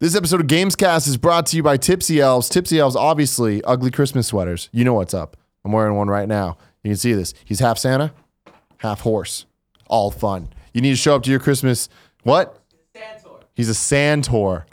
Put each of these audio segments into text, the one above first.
This episode of Gamescast is brought to you by Tipsy Elves. Tipsy Elves, obviously, ugly Christmas sweaters. You know what's up. I'm wearing one right now. You can see this. He's half Santa, half horse. All fun. You need to show up to your Christmas. What? Santor. He's a Santor.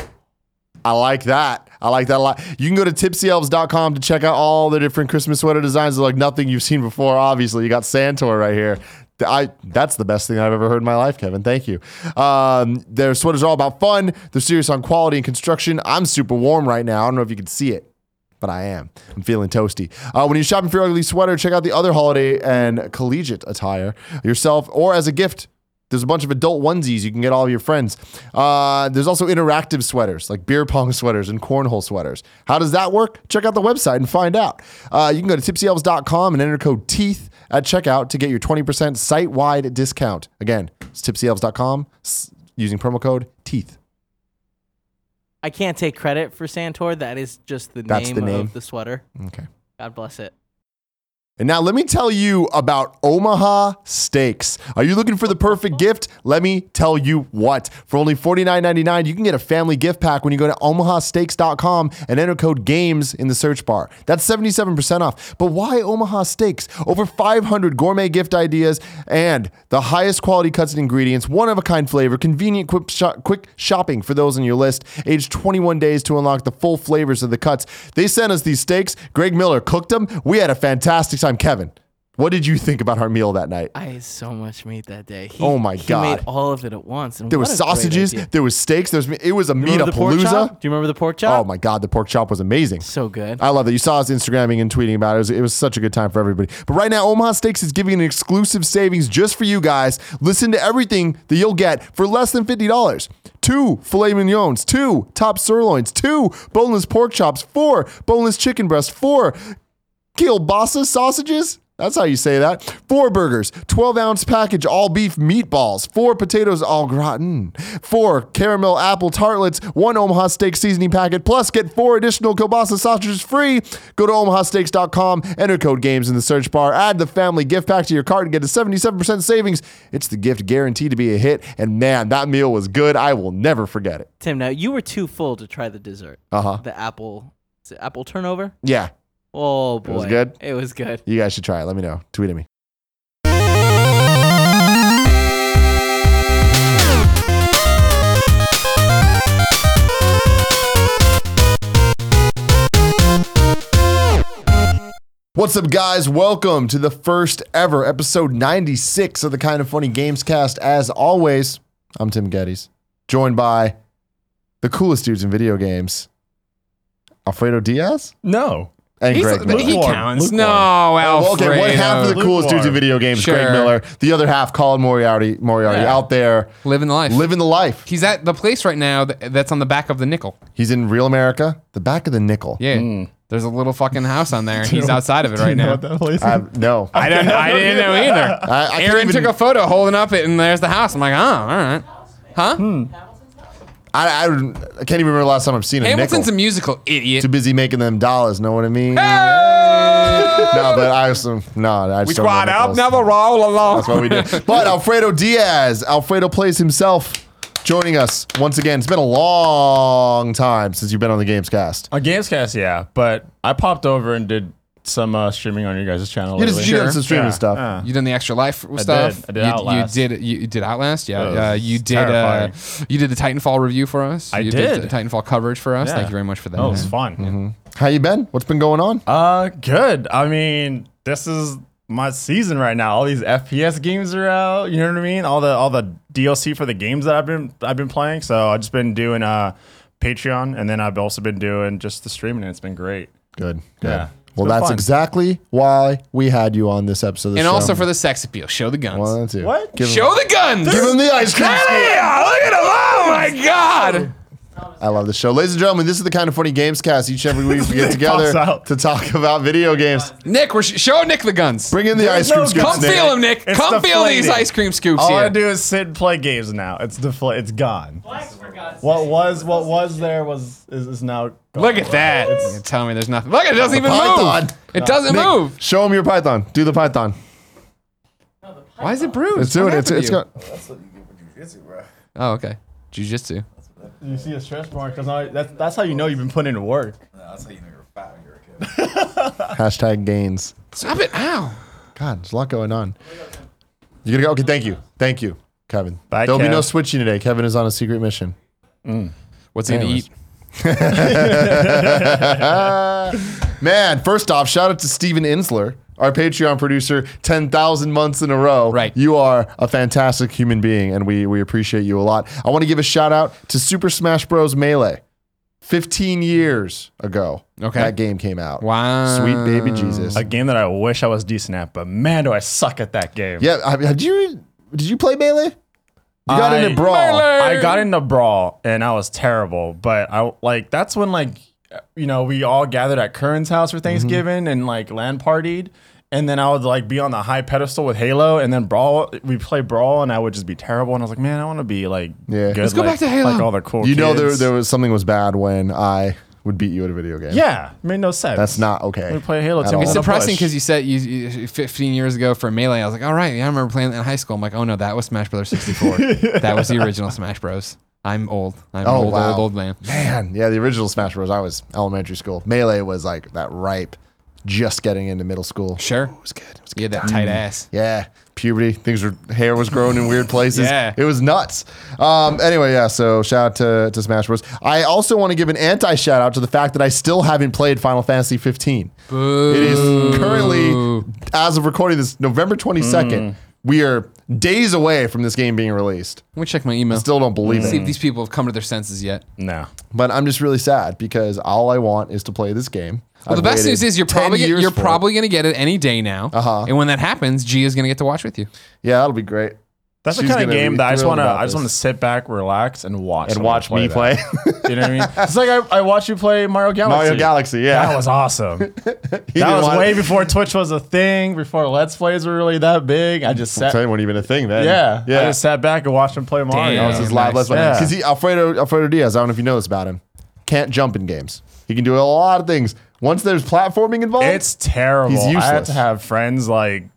I like that. I like that a lot. You can go to tipsyelves.com to check out all the different Christmas sweater designs. They're like nothing you've seen before, obviously. You got Santor right here. I that's the best thing I've ever heard in my life, Kevin. Thank you. Um, their sweaters are all about fun. They're serious on quality and construction. I'm super warm right now. I don't know if you can see it, but I am. I'm feeling toasty. Uh, when you're shopping for your ugly sweater, check out the other holiday and collegiate attire yourself or as a gift. There's a bunch of adult onesies you can get all of your friends. Uh, there's also interactive sweaters like beer pong sweaters and cornhole sweaters. How does that work? Check out the website and find out. Uh, you can go to tipsyelves.com and enter code TEETH at checkout to get your 20% site wide discount. Again, it's tipsyelves.com using promo code TEETH. I can't take credit for Santor. That is just the That's name the name. of the sweater. Okay. God bless it. And now let me tell you about Omaha Steaks. Are you looking for the perfect gift? Let me tell you what. For only $49.99, you can get a family gift pack when you go to omahasteaks.com and enter code GAMES in the search bar. That's 77% off. But why Omaha Steaks? Over 500 gourmet gift ideas and the highest quality cuts and ingredients, one of a kind flavor, convenient quick, quick shopping for those on your list, aged 21 days to unlock the full flavors of the cuts. They sent us these steaks. Greg Miller cooked them. We had a fantastic time. Kevin, what did you think about our meal that night? I ate so much meat that day. He, Oh my god! he God. made all of it at once. and There was sausages, there was steaks, there was it was a meat Remember the pork chop? palooza. Do you remember the pork chop? Oh my god, the pork chop was amazing. So good. I love that. You saw us Instagramming and tweeting about it. It was, it was such a good time for everybody. But right now, Omaha Steaks is giving an exclusive savings just for you guys. Listen to everything that you'll get for less than $50. Two filet mignons, two top sirloins, two boneless pork chops, four boneless chicken breasts, four kielbasa sausages. That's how you say that. Four burgers, 12 ounce package, all beef meatballs, four potatoes au gratin, four caramel apple tartlets, one Omaha steak seasoning packet, plus get four additional kielbasa sausages free. Go to omahasteaks.com, enter code GAMES in the search bar, add the family gift pack to your cart, and get a 77% savings. It's the gift guaranteed to be a hit. And man, that meal was good. I will never forget it. Tim, now you were too full to try the dessert. Uh huh. The apple, is it apple turnover. Yeah, Oh boy, it was good? It was good. you guys should try it. Let me know. Tweet at me. What's up, guys? Welcome to the first ever episode 96 of the Kind of Funny Games Cast. As always, I'm Tim Gettys, joined by the coolest dudes in video games, Alfredo Diaz No. And He's, Greg Miller. he Lukewarm. counts. Lukewarm. No, Oh, Alfredo. okay, one half of the coolest dudes in video games, Greg Sure. Miller. The other half, Colin Moriarty, Moriarty Yeah. out there living the life. living the life. He's at the place right now that, that's on the back of the nickel. He's in real America, the back of the nickel. Yeah. Hmm. There's a little fucking house on there. He's outside of it Do you right know now. what that place is? I, no, I, I don't. I didn't know either. I can't Aaron even- took a photo holding up it, and there's the house. I'm like, oh, all right. Huh? Hmm. I, I, I can't even remember the last time I've seen a Hamilton's a nickel. musical idiot. Too busy making them dollars. Know what I mean? No, but I also no. I just we don't know squad up, nickels. never roll along. That's what we do. But Alfredo Diaz, Alfredo plays himself, joining us once again. It's been a long time since you've been on the Gamescast. On Gamescast, yeah. But I popped over and did some uh, streaming on your guys' channel. You just lately. you did some streaming Yeah, stuff. yeah. You done the extra life stuff? I did you, Outlast. You did you, you did Outlast, yeah. That was Uh, you did uh, terrifying. you did the Titanfall review for us. I you did. the Titanfall coverage for us. Yeah. Thank you very much for that. Oh, it was man. fun. Mm-hmm. How you been? What's been going on? Uh, good. I mean, this is my season right now. All these FPS games are out. You know what I mean? All the all the DLC for the games that I've been I've been playing. So I've just been doing uh Patreon, and then I've also been doing just the streaming, and it's been great. Good. Good. Yeah. It's Well, that's fun. exactly why we had you on this episode of the And show. also for the sex appeal. Show the guns. one, two. What? Give him, Show the guns. give him the ice cream. scoop. Yeah, look at him. Oh my god. I love the show, ladies and gentlemen. This is the kind of funny games cast. Each and every week we get together to talk about video games. Nick, we're sh- show Nick the guns. Bring in the There's ice cream no scoops. Come. Nick. feel him, Nick. It's Come feel these ice cream scoops All here. I do is sit and play games now. It's defla- It's gone. What was what was there was is, is now. Gone. Look at that. You tell me there's nothing. Look, it doesn't even Python. move. It doesn't Nick, move. Show him your python. Do the python. Why is it bruised? It's doing What it. It's, happened it's you? got. Oh, okay. Jiu-jitsu. You see a stretch mark because that's that's how you know you've been putting in work. That's how you know you're fat when you're a kid. Hashtag gains. Stop it! Ow. God, there's a lot going on. You gonna go? Okay, thank you, thank you, Kevin. Bye, There'll be no switching today. Kevin is on a secret mission. Mm. What's he gonna Anyways. eat? Man, first off, shout out to Steven Insler, our Patreon producer, 10,000 months in a row. Right. You are a fantastic human being, and we, we appreciate you a lot. I want to give a shout out to Super Smash Bros. Melee. 15 years ago, Okay. that game came out. Wow. Sweet baby Jesus. A game that I wish I was decent at, but man, do I suck at that game. yeah, have, have you, did you play Melee? You got I- into Brawl. I got into brawl and I was terrible, but I like that's when like you know we all gathered at Curran's house for mm-hmm. Thanksgiving and like LAN partied, and then I would like be on the high pedestal with Halo, and then brawl we play brawl, and I would just be terrible, and I was like, man, I want to be like Yeah. good, Let's go like- back to Halo. like all the cool. You know there, there was something was bad when I would beat you at a video game. yeah, made no sense. That's not okay. We play Halo at It's on depressing because you said you, you 15 years ago for Melee. I was like, all right, yeah, I remember playing that in high school. I'm like, oh no, that was Smash Brothers 64. that was the original Smash Bros. I'm old. I'm Oh, old, wow. old, old man. Man, yeah, the original Smash Bros. I was elementary school. Melee was like that ripe, just getting into middle school. Sure. It was good. It was good. You had that tight ass. Yeah, puberty. Things were hair was growing in weird places. Yeah. it was nuts. Um, anyway, yeah. So shout out to, to Smash Bros. I also want to give an anti shout out to the fact that I still haven't played Final Fantasy 15. It is currently, as of recording this, November 22nd. We are days away from this game being released. Let me check my email. Still don't believe it. See it. if these people have come to their senses yet. no. But I'm just really sad because all I want is to play this game. Well, the best news is you're probably you're probably going to get it any day now. Uh-huh. And when that happens, G is going to get to watch with you. yeah, that'll be great. That's She's the kind gonna of game be that I just thrilled want to. about I just this. want to sit back, relax, and watch And someone watch me that. play. You know what I mean? It's like I, I watched you play Mario Galaxy. Mario Galaxy, yeah. That was awesome. He that didn't was want- way before Twitch was a thing, before Let's Plays were really that big. I just sat. Wasn't even a thing then. Yeah, yeah. I just sat back and watched him play Mario. that was his live nice. let's play. Yeah. Because he Alfredo Alfredo Diaz. I don't know if you know this about him. Can't jump in games. He can do a lot of things. Once there's platforming involved, It's terrible. He's I had useless. to have friends like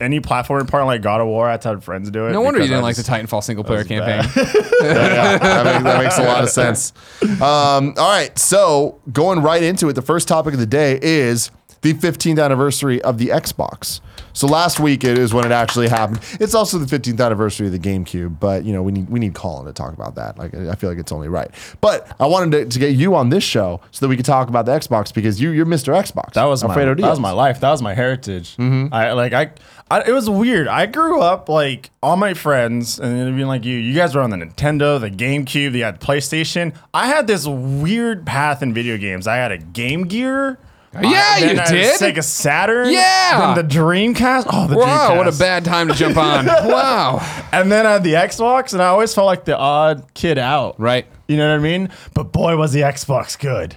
any platforming part like God of War. I had to have friends do it. No wonder you didn't I like the just- Titanfall single player campaign. yeah, that, makes, that makes a lot of sense. Um, all right, so going right into it, the first topic of the day is the 15th anniversary of the Xbox. So last week it is when it actually happened. It's also the 15th anniversary of the GameCube, but you know we need we need Colin to talk about that. Like I feel like it's only right. But I wanted to, to get you on this show so that we could talk about the Xbox because you you're Mr. Xbox. That was my Alfredo that was my life. That was my heritage. Mm-hmm. I like I, I. It was weird. I grew up like all my friends and being like you. You guys were on the Nintendo, the GameCube, you had PlayStation. I had this weird path in video games. I had a Game Gear. Yeah, you I did. Sega Saturn. Yeah. Then the Dreamcast. Oh, the Dreamcast. Wow, what a bad time to jump on. wow. And then I had the Xbox, and I always felt like the odd kid out. Right. You know what I mean? But boy, was the Xbox good.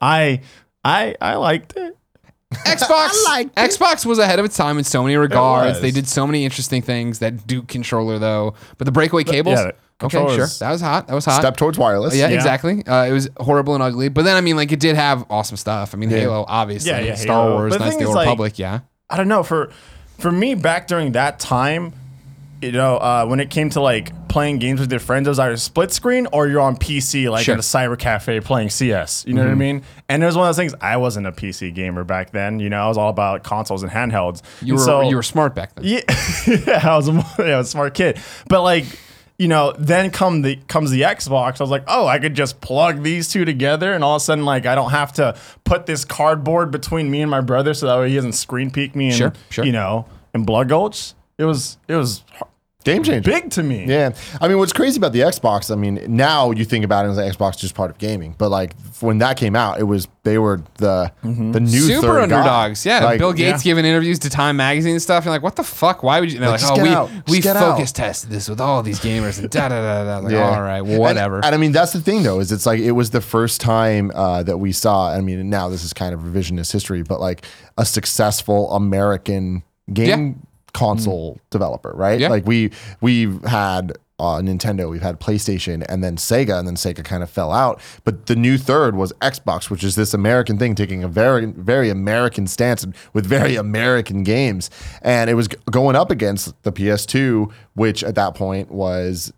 I I I liked it. Xbox Xbox was ahead of its time in so many regards. They did so many interesting things. That Duke controller though, but the breakaway cables. yeah, okay, sure. That was hot. That was hot. Step towards wireless. yeah, Yeah. exactly. Uh, it was horrible and ugly, but then I mean, like, it did have awesome stuff. I mean, Halo, obviously. Yeah, yeah, Star Halo. Wars, But the Knights of thing the is, Old like- Republic. Yeah. I don't know for for me back during that time, you know, uh, when it came to like playing games with your friends, it was either split screen or you're on PC, like Sure. at a cyber cafe playing CS. You know what I mean? And it was one of those things. I wasn't a PC gamer back then. You know, I was all about consoles and handhelds. You And were so, you were smart back then. yeah, yeah, I was a, yeah, I was a smart kid. But like, you know, then come the comes the Xbox. I was like, oh, I could just plug these two together, and all of a sudden, like, I don't have to put this cardboard between me and my brother, so that way he doesn't screen peek me and Sure, sure. you know, and blood gulch. It was it was Game changer. big to me. Yeah, I mean, what's crazy about the Xbox? I mean, now you think about it as the Xbox is just part of gaming, but like when that came out, it was they were the the new Super third guy. underdogs. Yeah. Like, Bill Gates yeah. giving interviews to Time Magazine and stuff. You're like, what the fuck? Why would you? And they're Like, like, oh, we, out. we Just get out." focus tested this with all these gamers and da da da da. Like, Yeah. all right, whatever. And, and I mean, that's the thing though, is it's like it was the first time uh, that we saw. I mean, now this is kind of revisionist history, but like a successful American game console developer, right? Yeah. Like we we've had. Uh, Nintendo, we've had PlayStation, and then Sega, and then Sega kind of fell out. But the new third was Xbox, which is this American thing, taking a very, very American stance with very American games. And it was going up against the PS2, which at that point was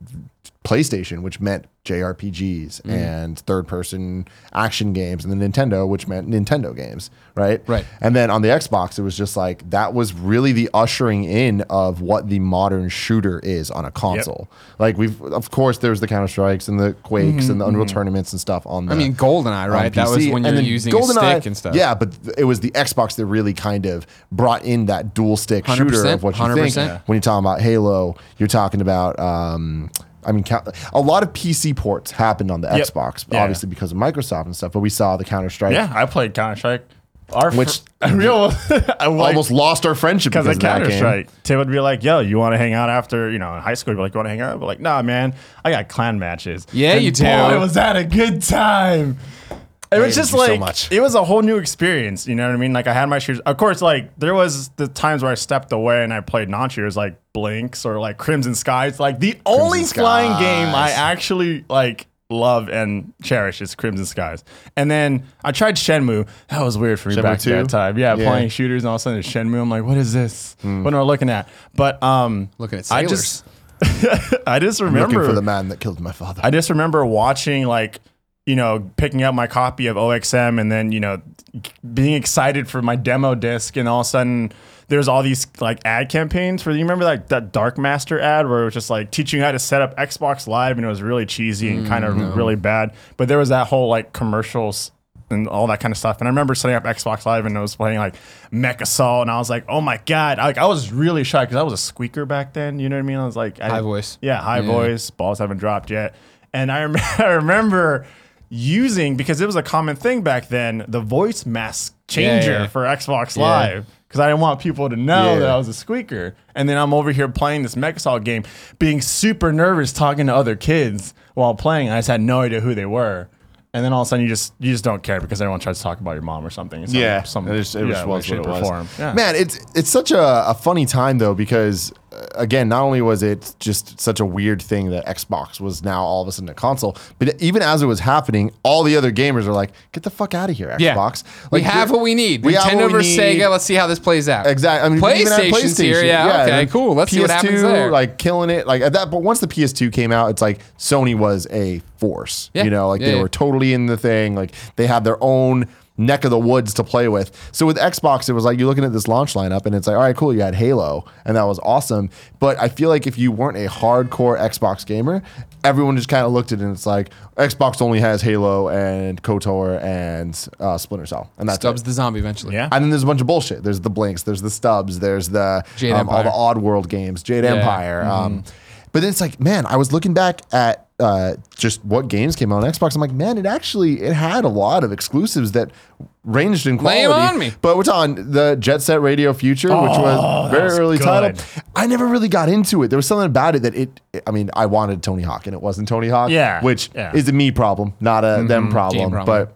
PlayStation, which meant JRPGs Mm-hmm. and third person action games, and then Nintendo, which meant Nintendo games, right? Right. And then on the Xbox, it was just like that was really the ushering in of what the modern shooter is on a console. Like we've, of course, there's the Counter Strikes and the Quakes and the Unreal tournaments and stuff on. The, Mm-hmm, I mean, GoldenEye, right? That was when you're using a GoldenEye- stick and stuff. Yeah, but it was the Xbox that really kind of brought in that dual stick shooter of what you 100%. think when you're talking about Halo. You're talking about. Um, I mean, a lot of PC ports happened on the Yep. Xbox, Yeah. obviously because of Microsoft and stuff. But we saw the Counter Strike, Yeah, I played Counter Strike. Our Which- fr- real I like, almost lost our friendship because because of of Counter Strike. Tim would be like, "Yo, you want to hang out after you know in high school?" You'd be like, "You want to hang out?" But like, "Nah, man, I got clan matches." Yeah, you do. Boy, was that a good time. It was just you so like much. it was a whole new experience. You know what I mean? Like I had my shooters. Of course, like there was the times where I stepped away and I played non-shooters like Blinx or like Crimson Skies. Like the only flying game I actually like love and cherish is Crimson Skies. And then I tried Shenmue. That was weird for me Shenmue back 2? that time. Yeah, Yeah. playing shooters and all of a sudden it's Shenmue. I'm like, what is this? What am I looking at? But um, Looking at I sailors. just I just Looking remember for the man that killed my father. I just remember watching like you know picking up my copy of OXM and then you know being excited for my demo disc and all of a sudden there's all these like ad campaigns for you remember like that Dark Master ad where it was just like teaching you how to set up Xbox Live and it was really cheesy and kind of mm, really bad but there was that whole like commercials and all that kind of stuff and I remember setting up Xbox Live and I was playing like Mech Assault and I was like oh my god like I was really shy because I was a squeaker back then you know what I mean I was like I, High voice. yeah, high Yeah. voice. Balls haven't dropped yet. And I, rem- I remember using because it was a common thing back then the voice mask changer yeah. for Xbox Yeah. Live because I didn't want people to know Yeah. that I was a squeaker. And then I'm over here playing this MechAssault game, being super nervous talking to other kids while playing. I just had no idea who they were. And then all of a sudden, you just you just don't care because everyone tries to talk about your mom or something. Some, Yeah, some, it just- it yeah, was what it was. form. Yeah. Man, it's it's such a, a funny time though because again, not only was it just such a weird thing that Xbox was now all of a sudden a console, but even as it was happening, all the other gamers are like, "Get the fuck out of here, Yeah. Xbox!" we Like, have we're- what we need. we have Nintendo we versus. Sega. Let's see how this plays out. Exactly. I mean, we even PlayStation's here. PlayStation. Yeah. okay. Cool. Let's see what happens PS2, there. Like killing it. Like at that, but once the PS2 came out, it's like Sony was a force. Yeah. You know, like Yeah, they yeah. were totally in the thing. Like they had their own neck of the woods to play with. So with Xbox, it was like you're looking at this launch lineup, and it's like, all right, cool. You had Halo, and that was awesome. But I feel like if you weren't a hardcore Xbox gamer, everyone just kind of looked at it and it's like Xbox only has Halo and KOTOR and uh, Splinter Cell, and that's it. The zombie eventually. Yeah. And then there's a bunch of bullshit. There's the Blinx, there's the Stubbs, there's the Jade um, all the Oddworld games, Jade Empire. Mm-hmm. Um, but then it's like, man, I was looking back at uh, just what games came out on Xbox. I'm like, man, it actually it had a lot of exclusives that ranged in quality. quality. 'em on me. But we're talking the Jet Set Radio Future, which was Oh, very that's early good. title. I never really got into it. There was something about it that it. I mean, I wanted Tony Hawk, and it wasn't Tony Hawk. Yeah, which yeah. is a me problem, not a them problem. problem.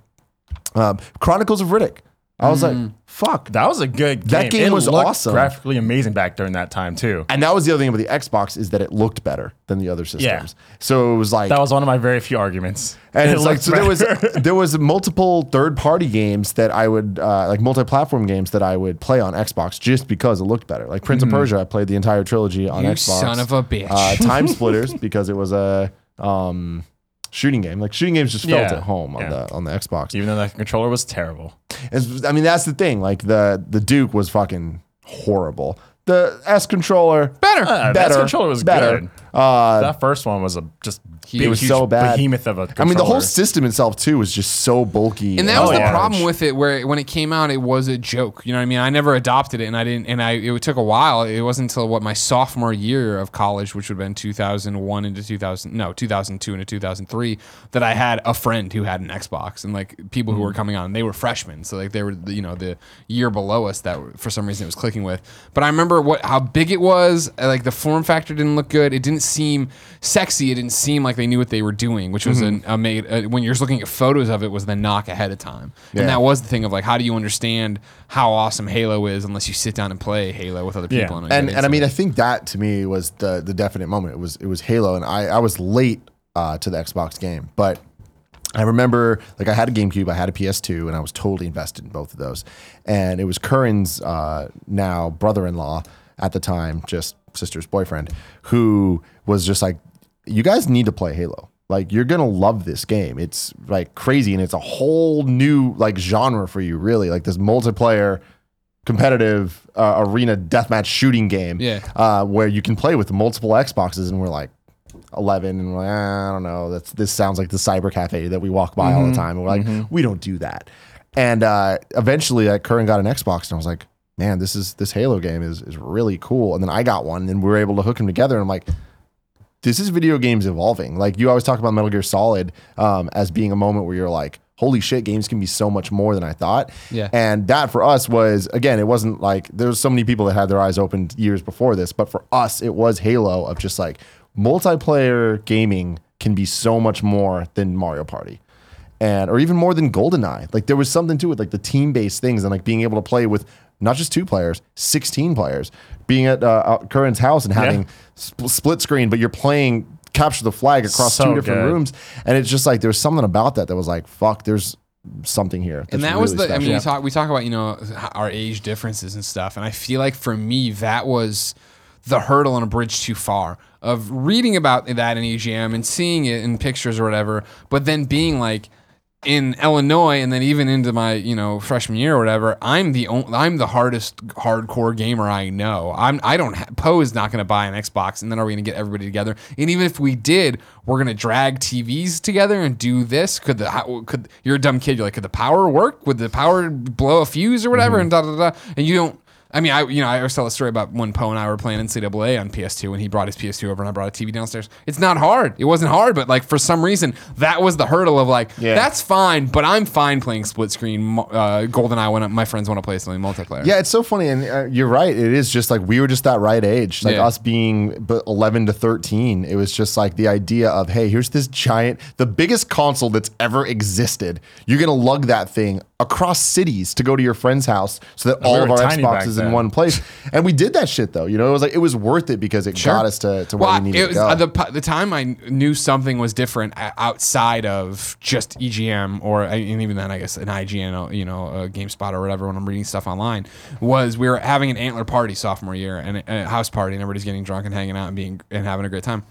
But um, Chronicles of Riddick. I was like, fuck. That was a good game. That game It was awesome. Graphically amazing back during that time too. And that was the other thing about the Xbox is that it looked better than the other systems. Yeah. So it was like, That was one of my very few arguments. and It it's like, looked so there was better. there was multiple third party games that I would uh, like multi-platform games that I would play on Xbox just because it looked better. Like Prince of Persia, I played the entire trilogy on You Xbox. son of a bitch. Uh, Time Splitters because it was a um, shooting game. Like shooting games just felt Yeah. at home on Yeah. the on the Xbox. even though that controller was terrible. It's- I mean, that's the thing. Like the the Duke was fucking horrible. The S controller Better. Uh, that better. controller was better. good. Uh, that first one was a just It big, was huge so bad. behemoth of a I controller. mean, the whole system itself too was just so bulky. And that Oh, was the yeah. problem with it, where when it came out, it was a joke. You know what I mean? I never adopted it, and I didn't. And I it took a while. It wasn't until what my sophomore year of college, which would have been 2001 into 2000, no 2002 into 2003, that I had a friend who had an Xbox, and like people who were coming on, they were freshmen, so like they were the- you know the year below us that for some reason it was clicking with. But I remember what how big it was. uh, Like the form factor didn't look good. It didn't seem sexy. It didn't seem like they knew what they were doing, which was an, a made uh, when you're just looking at photos of it was the knock ahead of time. Yeah. And that was the thing of like, how do you understand how awesome Halo is unless you sit down and play Halo with other Yeah. people? and and I mean. I think that to me was the the definite moment. It was it was Halo, and I I was late uh, to the Xbox game, but I remember like I had a GameCube, I had a PS2, and I was totally invested in both of those. And it was Curran's uh, now brother-in-law at the time, just sister's boyfriend, who was just like, you guys need to play Halo. Like you're gonna love this game. It's like crazy, and it's a whole new like genre for you. Really, like this multiplayer, competitive uh, arena deathmatch shooting game. Yeah. uh, where you can play with multiple Xboxes, and we're like. 11 and we're like, "Ah, I don't know. That's this sounds like the cyber cafe that we walk by all the time. And we're like, we don't do that. And uh, eventually, uh, Curran got an Xbox, and I was like, man, this is this Halo game is is really cool. And then I got one, and we were able to hook them together. And I'm like, this is video games evolving. Like you always talk about Metal Gear Solid um, as being a moment where you're like, holy shit, games can be so much more than I thought. Yeah. And that for us was again, it wasn't like there was so many people that had their eyes opened years before this, but for us, it was Halo of just like multiplayer gaming can be so much more than Mario Party. And or even more than GoldenEye. Like there was something to it, like the team-based things and like being able to play with not just two players, 16 players, being at uh, Curran's house and having sp- split screen, but you're playing capture the flag across So two different good. rooms. And it's just like there's something about that that was like, fuck, there's something here. and that's that was really the. I mean, special. you talk. We talk about you know our age differences and stuff, and I feel like for me that was the hurdle and a bridge too far of reading about that in EGM and seeing it in pictures or whatever, but then being like in Illinois and then even into my you know freshman year or whatever, I'm the only, I'm the hardest hardcore gamer I know. I'm I don't ha- Poe is not going to buy an Xbox and then are we going to get everybody together? And even if we did, we're going to drag TVs together and do this. Could the how, could you're a dumb kid? You're like, could the power work? Would the power blow a fuse or whatever? Mm-hmm. And da da da. And you don't. I mean, I you know I always tell a story about when Poe and I were playing NCAA on PS2 when he brought his PS2 over and I brought a TV downstairs. It's not hard. It wasn't hard, but like for some reason that was the hurdle of like Yeah. that's fine, but I'm fine playing split screen uh, GoldenEye when my friends want to play something multiplayer. Yeah, it's so funny, and uh, you're right. It is just like we were just that right age, like Yeah. us being but 11 to 13. It was just like the idea of, hey, here's this giant, the biggest console that's ever existed. You're gonna lug that thing across cities to go to your friend's house, so that all of our Xboxes in one place. and we did that shit though. You know, it was like it was worth it because it got us to to where Well, we needed it to go. uh, the the time I knew something was different outside of just EGM or uh, and even then I guess an IGN, uh, you know, a GameSpot or whatever. When I'm reading stuff online, was we were having an antler party sophomore year and a, a house party, and everybody's getting drunk and hanging out and being and having a great time.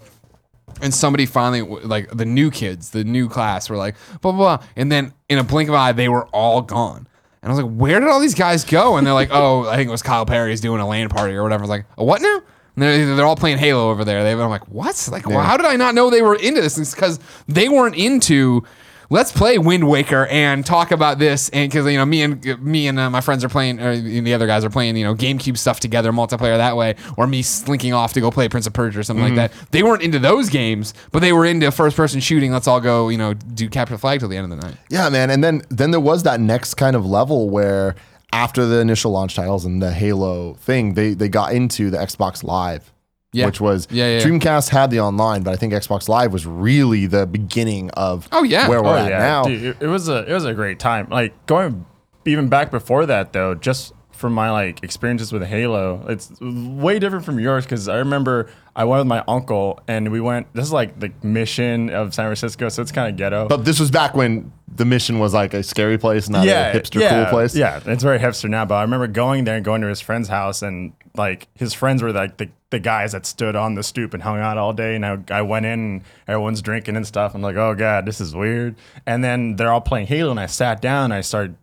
And somebody finally, like the new kids, the new class, were like blah blah, blah. and then in a blink of an eye, they were all gone. And I was like, "Where did all these guys go?" And they're like, "Oh, I think it was Kyle Perry's doing a LAN party or whatever." I was like, "A what now?" And they're, they're all playing Halo over there. They, I'm like, "What? Like, well, how did I not know they were into this?" It's because they weren't into. Let's play Wind Waker and talk about this, and because you know me and me and uh, my friends are playing, or the other guys are playing, you know, GameCube stuff together, multiplayer that way, or me slinking off to go play Prince of Persia or something like that. They weren't into those games, but they were into first-person shooting. Let's all go, you know, do capture the flag till the end of the night. Yeah, man. And then then there was that next kind of level where after the initial launch titles and the Halo thing, they they got into the Xbox Live. Yeah. Which was Yeah, yeah, yeah. Dreamcast had the online, but I think Xbox Live was really the beginning of Oh, yeah. where we're Oh at yeah, now. Dude, it, it was a it was a great time. Like going even back before that though, just from my like experiences with Halo, it's way different from yours because I remember I went with my uncle and we went. This is like the mission of San Francisco, so it's kind of ghetto. But this was back when the mission was like a scary place, not a hipster yeah, cool place. Yeah, it's very hipster now. But I remember going there and going to his friend's house, and like his friends were like the, the guys that stood on the stoop and hung out all day. And I, I went in, and everyone's drinking and stuff. I'm like, oh god, this is weird. And then they're all playing Halo, and I sat down, and I started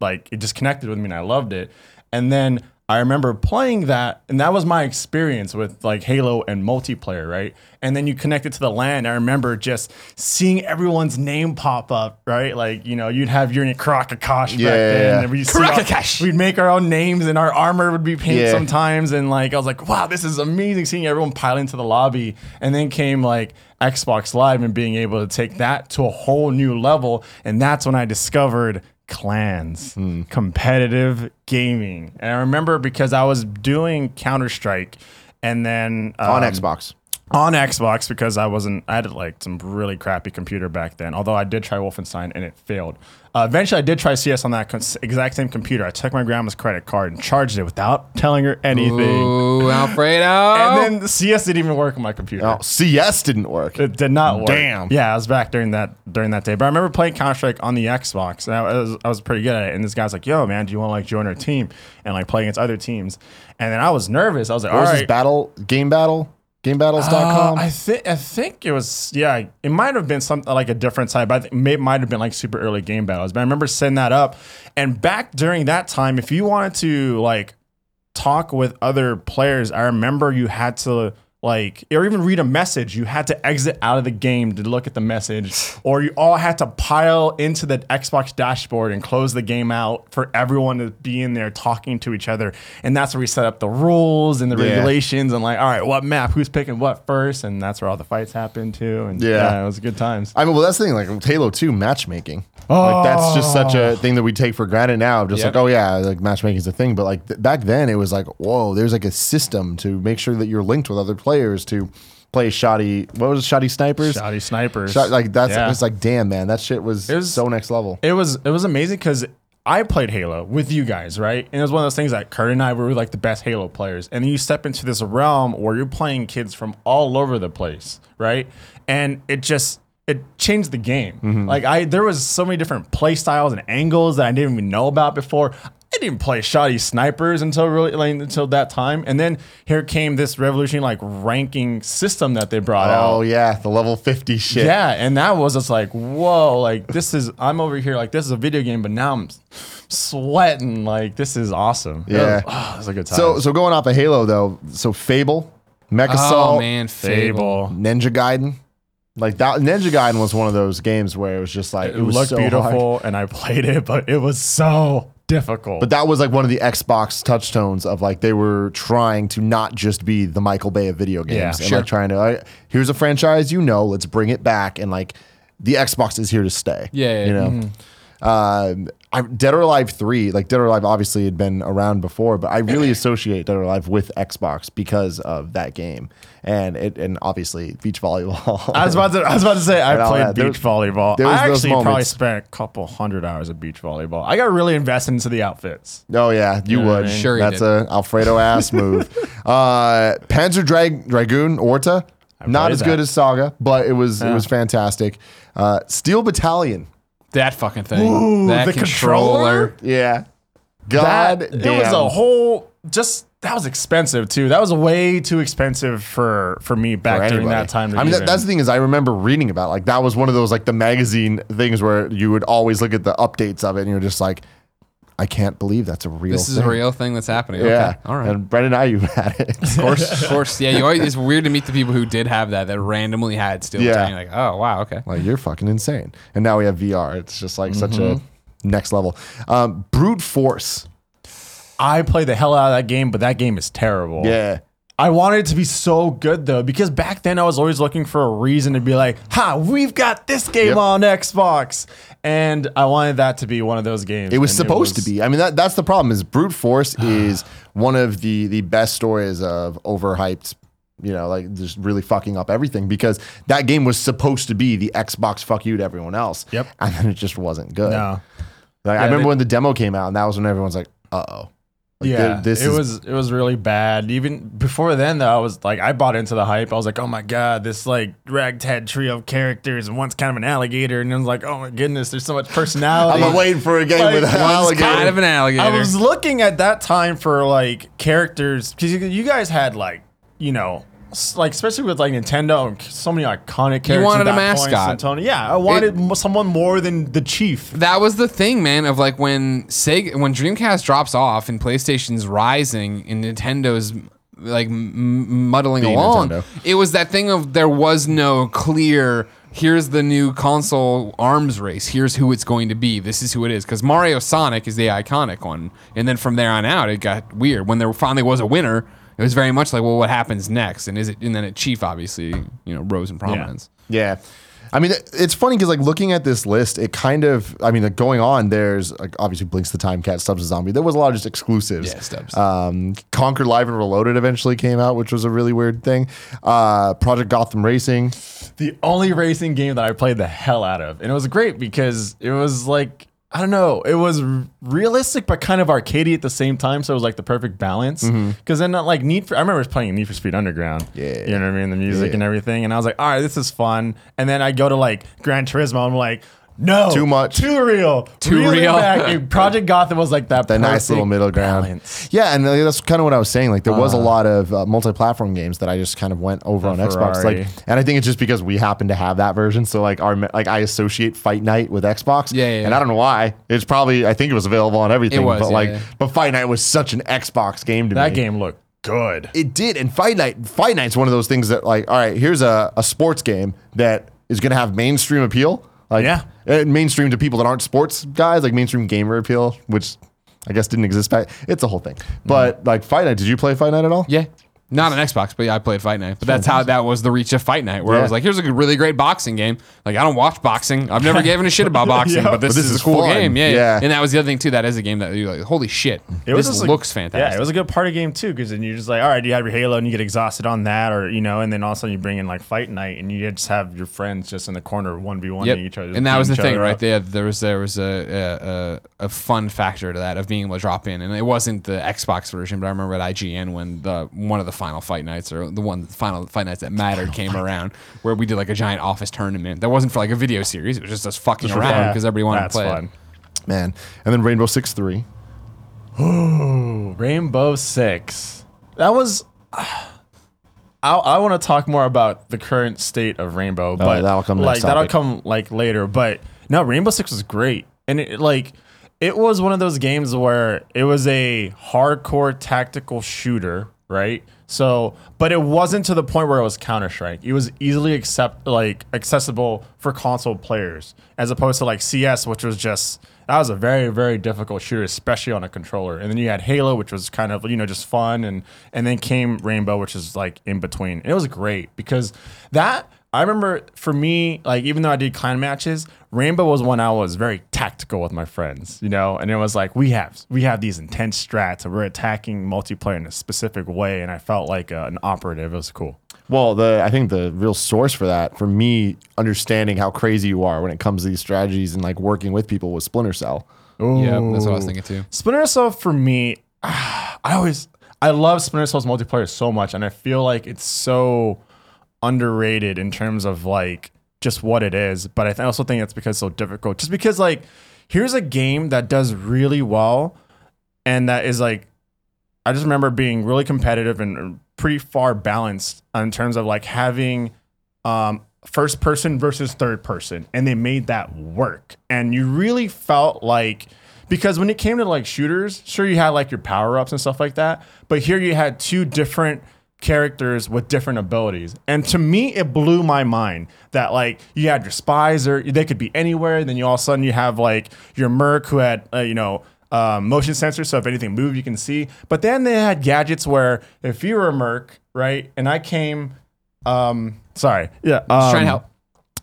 like it just connected with me, and I loved it. And then I remember playing that, and that was my experience with like Halo and multiplayer, right? And then you connect it to the LAN. I remember just seeing everyone's name pop up, right? Like you know, you'd have Yuri Krakakash back then, yeah, yeah. and we'd see all- We'd make our own names, and our armor would be pink Yeah. sometimes. And like I was like, wow, this is amazing seeing everyone pile into the lobby. And then came like Xbox Live and being able to take that to a whole new level. And that's when I discovered clans, competitive gaming. And I remember because I was doing Counter Strike, and then On um, Xbox. On Xbox because I wasn't. I had like some really crappy computer back then. Although I did try Wolfenstein and it failed. Uh, eventually, I did try CS on that cons- exact same computer. I took my grandma's credit card and charged it without telling her anything. Ooh, Alfredo. And then the CS didn't even work on my computer. Oh, CS didn't work. It did not work. Damn. Yeah, I was back during that during that day. But I remember playing Counter Strike on the Xbox, and I was I was pretty good at it. And this guy's like, "Yo, man, do you want to like join our team and like play against other teams?" And then I was nervous. I was like, What "All was right." this battle game battle? GameBattles.com. Uh, I think I think it was yeah. It might have been something like a different but I think it might have been like super early game battles. But I remember setting that up, and back during that time, if you wanted to like talk with other players, I remember you had to like or even read a message. You had to exit out of the game to look at the message, or you all had to pile into the Xbox dashboard and close the game out for everyone to be in there talking to each other. And that's where we set up the rules and the Yeah. regulations and like, all right, what map, who's picking what first, and that's where all the fights happen too. And Yeah. yeah, it was good times. I mean, well, that's the thing. Like Halo Two matchmaking, like that's just such a oh. thing that we take for granted now. Just Yep. like, oh yeah, like matchmaking is a thing. But like th- back then, it was like, whoa, there's like a system to make sure that you're linked with other players to play shotty. What was it, shotty snipers? Shotty snipers. Shot, like that's Yeah. it's like, damn man, that shit was, was- so next level. it was it was amazing because I played Halo with you guys, right? And it was one of those things that Kurt and I were like the best Halo players. And then you step into this realm where you're playing kids from all over the place, right? And it just it changed the game. Mm-hmm. Like I there was so many different play styles and angles that I didn't even know about before. I didn't play shotty snipers until really like, until that time. And then here came this revolutionary like ranking system that they brought out. Oh yeah, the level fifty shit. Yeah, and that was just like, whoa, like this is I'm over here like this is a video game, but now I'm sweating. Like this is awesome. Yeah. Ah, oh, it's a good time. So so going off of Halo though, so Fable, Mech Oh man, Fable. Fable. Ninja Gaiden. Like that Ninja Gaiden was one of those games where it was just like It, it, was looked so hard. beautiful, and I played it, but it was so difficult. But that was like one of the Xbox touchstones of like they were trying to not just be the Michael Bay of video games Yeah, and sure. like trying to like, here's a franchise you know, let's bring it back and like the Xbox is here to stay. Yeah, yeah, you know. Um, I, Dead or Alive three, like Dead or Alive, obviously had been around before, but I really associate Dead or Alive with Xbox because of that game, and it and obviously beach volleyball. I was about to I was about to say I played that. There- beach volleyball. there I actually probably spent a couple hundred hours of beach volleyball. I got really invested into the outfits. Oh yeah, you know what I would. mean? Sure you That's did. a Alfredo ass move. Uh, Panzer Drag Dragoon Orta, not as that. good as Saga, but it was it was fantastic. Uh, Steel Battalion, That fucking thing. Ooh, that the controller? yeah. God that, damn. It was a whole just that was expensive too. That was way too expensive for for me back for during that time. I mean, that, that's the thing is I remember reading about like that was one of those like the magazine things where you would always look at the updates of it and you're just like, I can't believe that's a real. Thing. This is a real thing that's happening. Yeah. Okay. All right. And Brendan and I, you had it. Of course, of course. Yeah, you always, it's weird to meet the people who did have that that randomly had still. Yeah. Yeah. Like, oh wow, okay. Like you're fucking insane. And now we have VR. It's just like such a Mm-hmm. next level. Um, brute force. I played the hell out of that game, but that game is terrible. Yeah. I wanted it to be so good though, because back then I was always looking for a reason to be like, "Ha, we've got this game Yep. on Xbox," and I wanted that to be one of those games. It was supposed to be. I mean, that, that's the problem. Is brute force is one of the the best stories of overhyped. You know, like just really fucking up everything because that game was supposed to be the Xbox fuck you to everyone else. Yep. and then it just wasn't good. No. Like I remember they- when the demo came out, and that was when everyone's like, "Uh oh." Like, yeah, th- this it is was it was really bad. Even before then, though, I was like, I bought into the hype. I was like, oh my god, this like ragtag trio of characters, and one's kind of an alligator, and I was like, oh my goodness, there's so much personality. I'm waiting for a game Like, with an one's alligator. Kind of an alligator. I was looking at that time for like characters because you, you guys had like you know s- like especially with like Nintendo and so many iconic characters. You wanted at a that point, mascot. Santoni. Yeah, I wanted mo- someone more than the chief. that was the thing, man. Of like when Sega, when Dreamcast drops off and PlayStation's rising and Nintendo's like m- muddling Being along, Nintendo. it was that thing of there was no clear. Here's the new console arms race. Here's who it's going to be. This is who it is. Because Mario Sonic is the iconic one, and then from there on out, it got weird. When there finally was a winner, it was very much like, well, what happens next? And is it? And then it Chief obviously, you know, rose in prominence. Yeah. I mean, it's funny because like looking at this list, it kind of, I mean, like going on, there's like obviously Blinx the Time Cat, Stubbs the Zombie. There was a lot of just exclusives. Yeah, Stubbs. Um, Conker Live and Reloaded eventually came out, which was a really weird thing. Uh, Project Gotham Racing. the only racing game that I played the hell out of. And it was great because it was like, I don't know, it was r- realistic but kind of arcadey at the same time. So it was like the perfect balance. Mm-hmm. Because then, not like Need for, I remember playing Need for Speed Underground. Yeah. You know what I mean? The music Yeah. and everything. And I was like, all right, this is fun. And then I go to like Gran Turismo. I'm like, No, Too much. too real, Too Really real. back. Project Gotham was like that. that nice little middle ground. balance. Yeah, and that's kind of what I was saying. Like there was a lot of uh, multi-platform games that I just kind of went over on Xbox. Ferrari. Like, and I think it's just because we happen to have that version. So like our like I associate Fight Night with Xbox. Yeah, yeah, And yeah. I don't know why. It's probably I think it was available on everything. It was, but yeah, like yeah. but Fight Night was such an Xbox game to me. That game looked good. It did. And Fight Night, Fight Night's one of those things that like, all right, here's a, a sports game that is going to have mainstream appeal. Like, Yeah. mainstream to people that aren't sports guys, like mainstream gamer appeal, which I guess didn't exist back. It's a whole thing. Mm. But like Fight Night, did you play Fight Night at all? Yeah. Not an Xbox, but yeah, I played Fight Night. But that's how that was the reach of Fight Night, where I Yeah. was like, here's a really great boxing game. Like, I don't watch boxing. I've never given a shit about boxing, Yeah. but this, is, a cool fun. game. Yeah, Yeah. And that was the other thing, too. That is a game that you're like, holy shit. It was this just a- looks fantastic. Yeah, it was a good party game too, because then you're just like, all right, you have your Halo and you get exhausted on that, or you know, and then all of a sudden you bring in like Fight Night and you just have your friends just in the corner one v one Yep. each other. and that was the each thing, other right up. there. There was there was a, a a a fun factor to that of being able to drop in, and it wasn't the Xbox version, but I remember at IGN when the one of the final fight nights or the one final fight nights that mattered came around, where we did like a giant office tournament. That wasn't for like a video series; it was just us fucking for around fun. because everybody wanted That's to play. fun. Man. And then Rainbow Six 3. Rainbow Six. That was. I, I want to talk more about the current state of Rainbow, oh, but that'll come like next that'll topic. come like later. But no, Rainbow Six was great, and it like it was one of those games where it was a hardcore tactical shooter, right? So, but it wasn't to the point where it was Counter Strike. It was easily accept like accessible for console players, as opposed to like CS, which was just that was a very very difficult shooter, especially on a controller. And then you had Halo, which was kind of you know just fun, and and then came Rainbow, which is like in between. And it was great because that I remember for me, like even though I did clan matches, Rainbow was when I was very tactical with my friends, you know, and it was like we have we have these intense strats and we're attacking multiplayer in a specific way, and I felt like uh, an operative. It was cool. Well, the I think the real source for that, for me, understanding how crazy you are when it comes to these strategies and like working with people was Splinter Cell. Yeah, that's what I was thinking too. Splinter Cell for me, I always I love Splinter Cell's multiplayer so much, and I feel like it's so underrated in terms of like just what it is. But I th- also think it's because it's so difficult. Just because like here's a game that does really well, and that is like I just remember being really competitive and pretty far balanced in terms of like having um, first person versus third person, and they made that work. And you really felt like because when it came to like shooters, sure you had like your power ups and stuff like that, but here you had two different characters with different abilities. And to me, it blew my mind that like you had your spies or they could be anywhere. Then you all of a sudden you have like your merc who had uh, you know uh, motion sensors, so if anything moved, you can see. But then they had gadgets where if you were a merc, right, and I came, um, sorry, yeah, Just trying um, to help.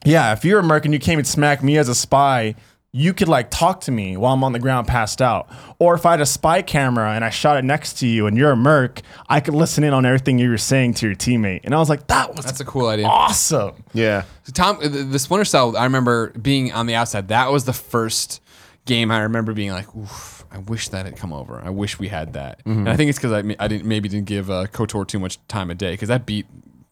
yeah, if you're a merc and you came and smacked me as a spy, you could like talk to me while I'm on the ground passed out. Or if I had a spy camera and I shot it next to you and you're a merc, I could listen in on everything you were saying to your teammate. And I was like, that was That's a cool idea. awesome. Yeah. So Tom, the, the Splinter Cell, I remember being on the outside. That was the first game I remember being like, oof, I wish that had come over. I wish we had that. And I think it's because I, I didn't maybe didn't give uh, KOTOR too much time a day because that beat.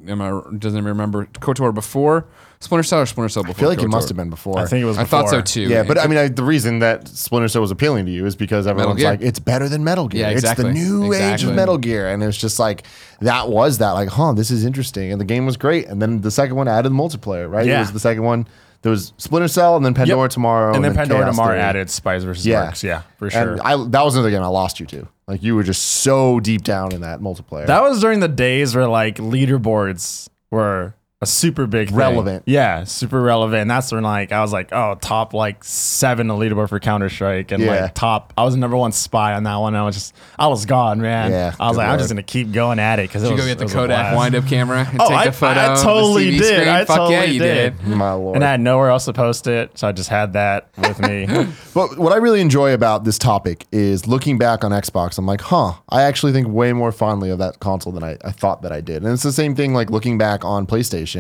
Am I doesn't anybody remember KOTOR before Splinter Cell or Splinter Cell before? I feel like it must have been before. I think it was I thought so too. Yeah, but I mean, I, the reason that Splinter Cell was appealing to you is because everyone's like, it's better than Metal Gear. Yeah, It's the new age of Metal Gear. And it's just like, that was that, like, huh, this is interesting. And the game was great. And then the second one added the multiplayer, right? It Yeah. was the second one. There was Splinter Cell and then Pandora Yep. Tomorrow. And then Pandora Chaos Tomorrow Theory. added spies versus Yeah. mercs. Yeah, for sure. And I, that was another game I lost you to. Like, you were just so deep down in that multiplayer. that was during the days where like leaderboards were a super big thing. Relevant. Yeah, super relevant. And that's when like I was like, oh, top like seven on leaderboard for Counter Strike, and Yeah. like top. I was the number one spy on that one. I was just, I was gone, man. Yeah, I was good like, I'm just lord. gonna keep going at it because Did you go get the Kodak wind wind up camera and Oh, take I- a photo? I of the totally TV did. Screen? I Fuck yeah, totally you did. did. My lord. And I had nowhere else to post it, so I just had that with me. But what I really enjoy about this topic is looking back on Xbox, I'm like, huh, I actually think way more fondly of that console than I, I thought that I did. And it's the same thing like looking back on PlayStation.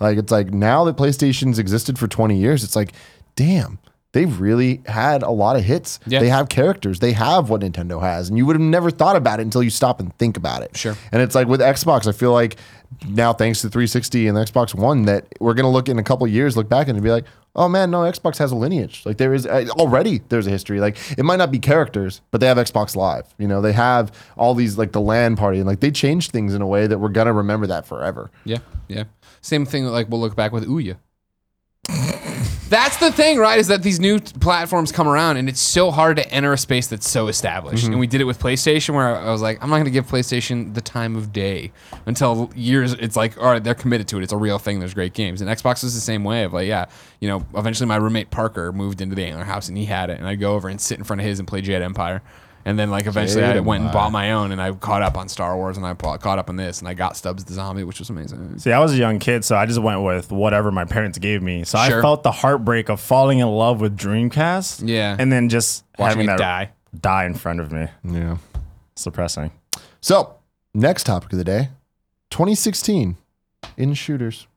Like, it's like now that PlayStation's existed for 20 years, it's like, damn, they've really had a lot of hits. Yeah. They have characters, they have what Nintendo has. And you would have never thought about it until you stop and think about it. Sure. And it's like with Xbox, I feel like now thanks to 360 and the Xbox One, that we're gonna look in a couple years, look back and be like, oh man, no, Xbox has a lineage. Like there is uh, already there's a history. Like it might not be characters, but they have Xbox Live. You know, they have all these like the LAN party and like they changed things in a way that we're gonna remember that forever. Yeah, yeah. Same thing. Like we'll look back with Ouya. That's the thing, right? Is that these new t- platforms come around, and it's so hard to enter a space that's so established. Mm-hmm. And we did it with PlayStation, where I was like, I'm not going to give PlayStation the time of day until years. It's like, all right, they're committed to it. It's a real thing. There's great games, and Xbox is the same way. Of like, yeah, you know, eventually my roommate Parker moved into the Antler house, and he had it, and I'd go over and sit in front of his and play Jade Empire. And then, like, eventually, I went and bought my own, and I caught up on Star Wars, and I pa- caught up on this, and I got Stubbs the Zombie, which was amazing. See, I was a young kid, so I just went with whatever my parents gave me. So Sure. I felt the heartbreak of falling in love with Dreamcast. Yeah. And then just Watching having it that die. die in front of me. Yeah. It's depressing. So next topic of the day, 2016 in shooters.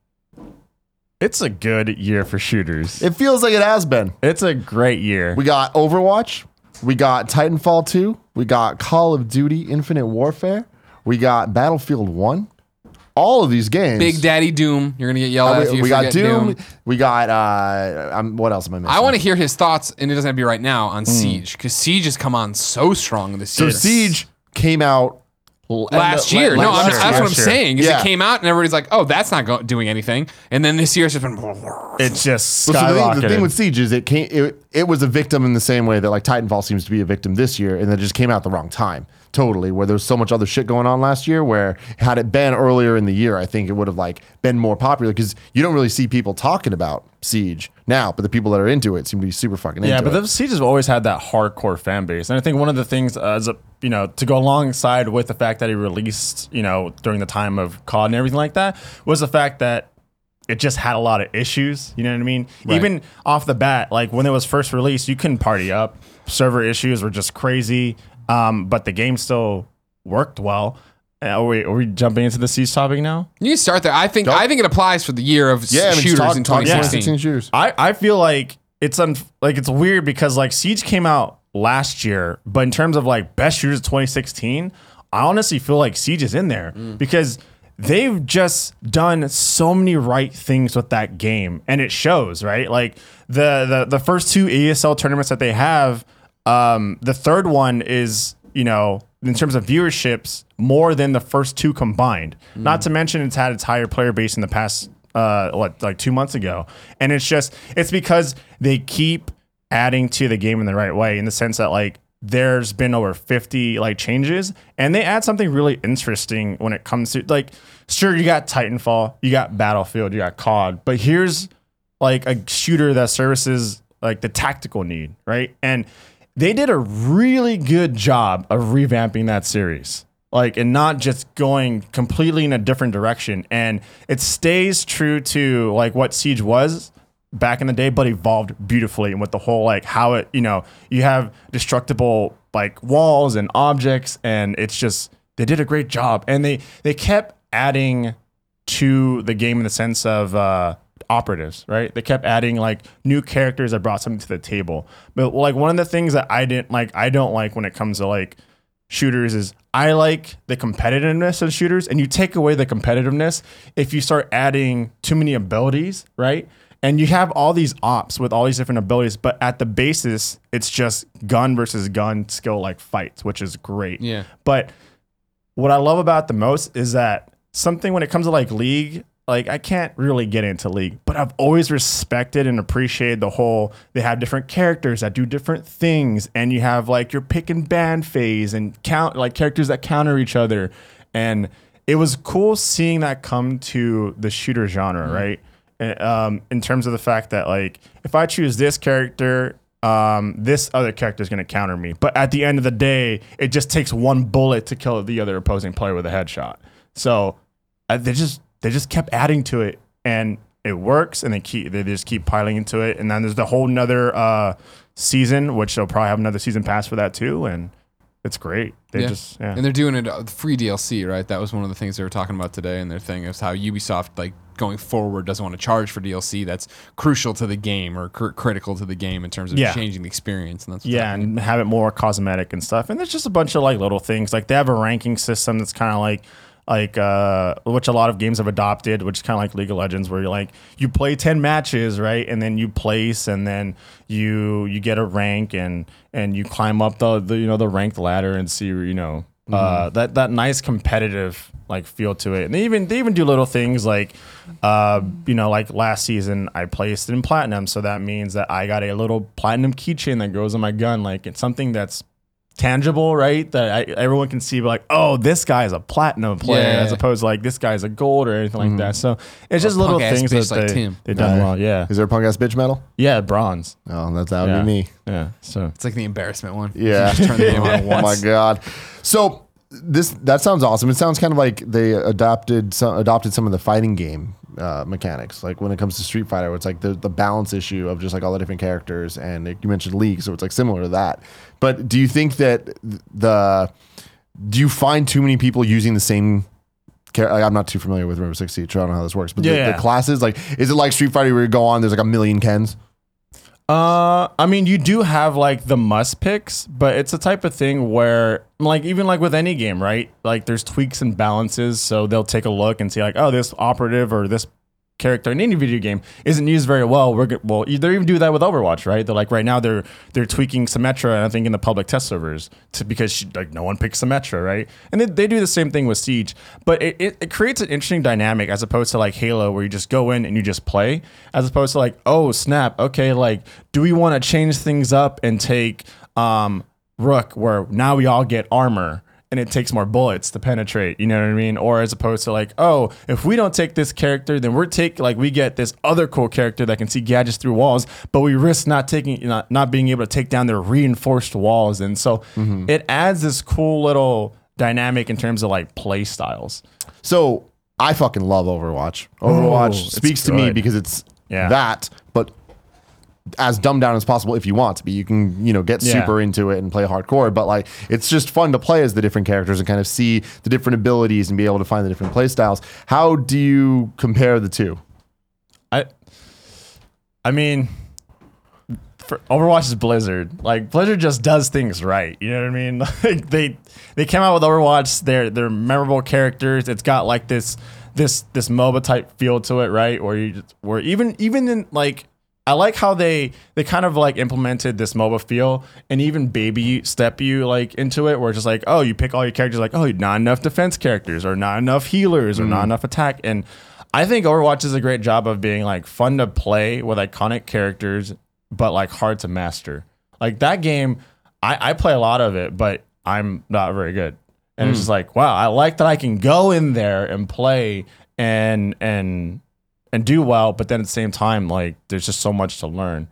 It's a good year for shooters. It feels like it has been. It's a great year. We got Overwatch. We got Titanfall 2. We got Call of Duty Infinite Warfare. We got Battlefield 1. All of these games. Big Daddy Doom. You're gonna get yelled at if we, you we got forget Doom. We got uh um, what else am I missing? I want to hear his thoughts, and it doesn't have to be right now on Siege because Siege has come on so strong this year. So year. Siege came out last end of- year. no, last I'm, year. that's what I'm saying. Is Yeah. it came out and everybody's like, "Oh, that's not go- doing anything," and then this year's just been. It's just Well, so the, skyrocketed. thing, the thing with Siege is it came it, it was a victim in the same way that like Titanfall seems to be a victim this year, and it just came out the wrong time. Totally, where there was so much other shit going on last year. Where had it been earlier in the year, I think it would have like been more popular because you don't really see people talking about Siege now, but the people that are into it seem to be super fucking into it. yeah, but it. the Siege has always had that hardcore fan base, and I think one of the things, uh, as a, you know, to go alongside with the fact that he released, you know, during the time of COD and everything like that, was the fact that it just had a lot of issues. You know what I mean? Even off the bat, like when it was first released, you couldn't party up. Server issues were just crazy, um, but the game still worked well. Uh, Are we, are we jumping into the Siege topic now? You can start there. I think. I think it applies for the year of s- yeah, I mean, shooters talk, in 2016. 2016 shooters. I, I feel like it's un, like it's weird because like Siege came out last year, but in terms of like best shooters of 2016, I honestly feel like Siege is in there because they've just done so many right things with that game and it shows, right? Like the the, the first two ESL tournaments that they have, um, the third one is, you know, in terms of viewerships, more than the first two combined. Not to mention it's had its higher player base in the past uh what like two months ago. And it's just it's because they keep adding to the game in the right way in the sense that like there's been over 50 like changes and they add something really interesting when it comes to like sure you got titanfall you got battlefield you got cod but here's like a shooter that services like the tactical need right? And they did a really good job of revamping that series. Like and not just going completely in a different direction. And it stays true to like what siege was back in the day but evolved beautifully and with the whole like how it you know you have destructible like walls and objects and it's just they did a great job. And they they kept adding to the game in the sense of uh operatives right they kept adding like new characters that brought something to the table but like one of the things that i didn't like i don't like when it comes to like shooters is I like the competitiveness of shooters, and you take away the competitiveness if you start adding too many abilities, right? And you have all these ops with all these different abilities, but at the basis, it's just gun versus gun skill like fights, which is great. Yeah. But what I love about the most is that something when it comes to like league, like I can't really get into league, but I've always respected and appreciated the whole they have different characters that do different things and you have like your pick and ban phase and count like characters that counter each other and it was cool seeing that come to the shooter genre, right? And, Um, in terms of the fact that like if I choose this character um, this other character is going to counter me. But at the end of the day, it just takes one bullet to kill the other opposing player with a headshot. So uh, they just they just kept adding to it, and it works. And they keep they just keep piling into it. And then there's the whole nother uh, season, which they'll probably have another season pass for that too. And it's great. They Yeah. just yeah. And they're doing it uh, free DLC, right? That was one of the things they were talking about today. And their thing is how Ubisoft, like going forward, doesn't want to charge for DLC. That's crucial to the game or cr- critical to the game in terms of Yeah. changing the experience. And that's Yeah, happening. and have it more cosmetic and stuff. And there's just a bunch of like little things. Like they have a ranking system that's kind of like like uh, which a lot of games have adopted, which is kind of like League of Legends, where you're like you play ten matches, right, and then you place, and then you you get a rank, and and you climb up the, the you know the ranked ladder and see you know uh, that that nice competitive like feel to it. And they even they even do little things like, uh, you know, like last season I placed in platinum, so that means that I got a little platinum keychain that goes on my gun. Like it's something that's tangible, right? That I, everyone can see, like, oh, this guy is a platinum player, Yeah. as opposed to like this guy's a gold or anything like mm-hmm. that. So it's just little things bitch that like they Tim. they done Yeah. well. Yeah, Is there a punk ass bitch medal? yeah, bronze. Oh, that's that would Yeah. be me. Yeah, so It's like the embarrassment one. Yeah. Just turn the game on oh my god. So this that sounds awesome. It sounds kind of like they adopted some adopted some of the fighting game uh, mechanics. Like when it comes to Street Fighter, it's like the, the balance issue of just like all the different characters, and like, you mentioned League, so it's like similar to that. But do you think that the do you find too many people using the same? char- I'm not too familiar with Rainbow Six Siege. so I don't know how this works. But the, Yeah. the classes, like, is it like Street Fighter where you go on? There's like a million Kens. Uh, I mean, you do have like the must picks, but it's a type of thing where, like, even like with any game, right? Like, there's tweaks and balances, so they'll take a look and see, like, oh, this operative or this character in any video game isn't used very well. We're go- well, they even do that with Overwatch, right? They're like right now they're they're tweaking Symmetra, I think, in the public test servers to because she, like no one picks Symmetra, right? And they, they do the same thing with Siege, but it, it, it creates an interesting dynamic as opposed to like Halo, where you just go in and you just play, as opposed to like, oh snap, okay, like do we want to change things up and take um Rook, where now we all get armor and it takes more bullets to penetrate, you know what I mean? Or as opposed to like, oh, if we don't take this character, then we're take like we get this other cool character that can see gadgets through walls, but we risk not taking not, not being able to take down their reinforced walls. And so mm-hmm. it adds this cool little dynamic in terms of like play styles. So I fucking love Overwatch. Oh, Overwatch it's speaks to me because it's Yeah. that, but as dumbed down as possible if you want to be. You can, you know, get Yeah. super into it and play hardcore, but like it's just fun to play as the different characters and kind of see the different abilities and be able to find the different play styles. How do you compare the two? I I mean for Overwatch is Blizzard. Like Blizzard just does things right. You know what I mean? Like they they came out with Overwatch. They're they're memorable characters. It's got like this this this MOBA type feel to it, right? Or you just, where even even in like I like how they they kind of like implemented this MOBA feel and even baby step you like into it where it's just like, oh, you pick all your characters like, oh, you're not enough defense characters or not enough healers or not mm. enough attack. And I think Overwatch does a great job of being like fun to play with iconic characters, but like hard to master. Like that game, I, I play a lot of it, but I'm not very good. And it's mm. just like, wow, I like that I can go in there and play and and and do well, but then at the same time, like there's just so much to learn.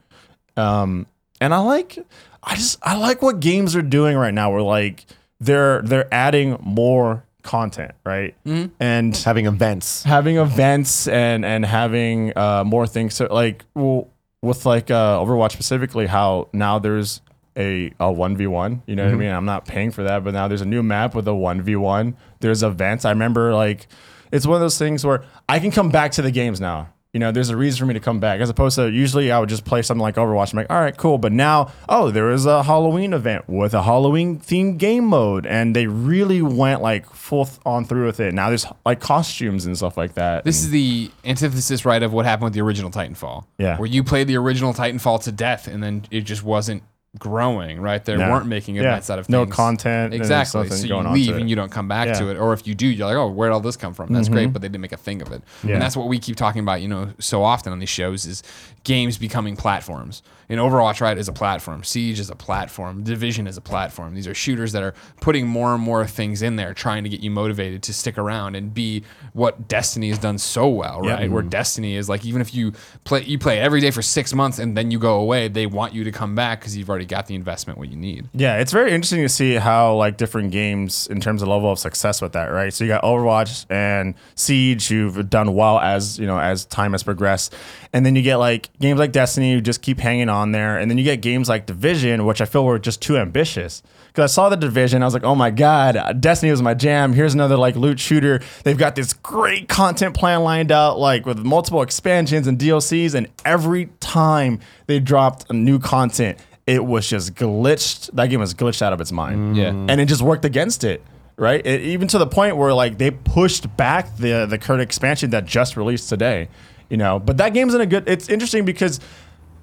Um, and I like, I just I like what games are doing right now. Where like they're they're adding more content, right? And Having events. having events and and having uh, more things. So like well, with like uh, Overwatch specifically, how now there's a a one v one. You know what I mean? I'm not paying for that, but now there's a new map with a one v one. There's events. I remember like it's one of those things where I can come back to the games now. You know, there's a reason for me to come back as opposed to usually I would just play something like Overwatch. I'm like, all right, cool. But now, oh, there is a Halloween event with a Halloween themed game mode, and they really went like full on through with it. Now there's like costumes and stuff like that. This is the antithesis, right, of what happened with the original Titanfall. Yeah. Where you played the original Titanfall to death and then it just wasn't growing, right? They Yeah. weren't making Yeah. events out of things. No content, Exactly. So you going on leave and you don't come back Yeah. Mm-hmm. to it. Or if you do, you're like, oh, where'd all this come from? That's great, but they didn't make a thing of it. Yeah. And that's what we keep talking about, you know, so often on these shows is games becoming platforms. And Overwatch, right, is a platform. Siege is a platform. Division is a platform. These are shooters that are putting more and more things in there, trying to get you motivated to stick around and be what Destiny has done so well, Yeah. right? Where Destiny is like, even if you play, you play every day for six months and then you go away, they want you to come back because you've already got the investment what you need. Yeah, it's very interesting to see how like different games in terms of level of success with that, right? So you got Overwatch and Siege who've done well as you know as time has progressed, and then you get like games like Destiny who just keep hanging on there, and then you get games like Division, which I feel were just too ambitious. Because I saw the Division, I was like, oh my god, Destiny was my jam. Here's another like loot shooter. They've got this great content plan lined out, like with multiple expansions and DLCs, and every time they dropped new content it was just glitched. That game was glitched out of its mind. Mm. Yeah. And it just worked against it. right? It, even to the point where like they pushed back the the current expansion that just released today, you know. But that game's in a good. It's interesting because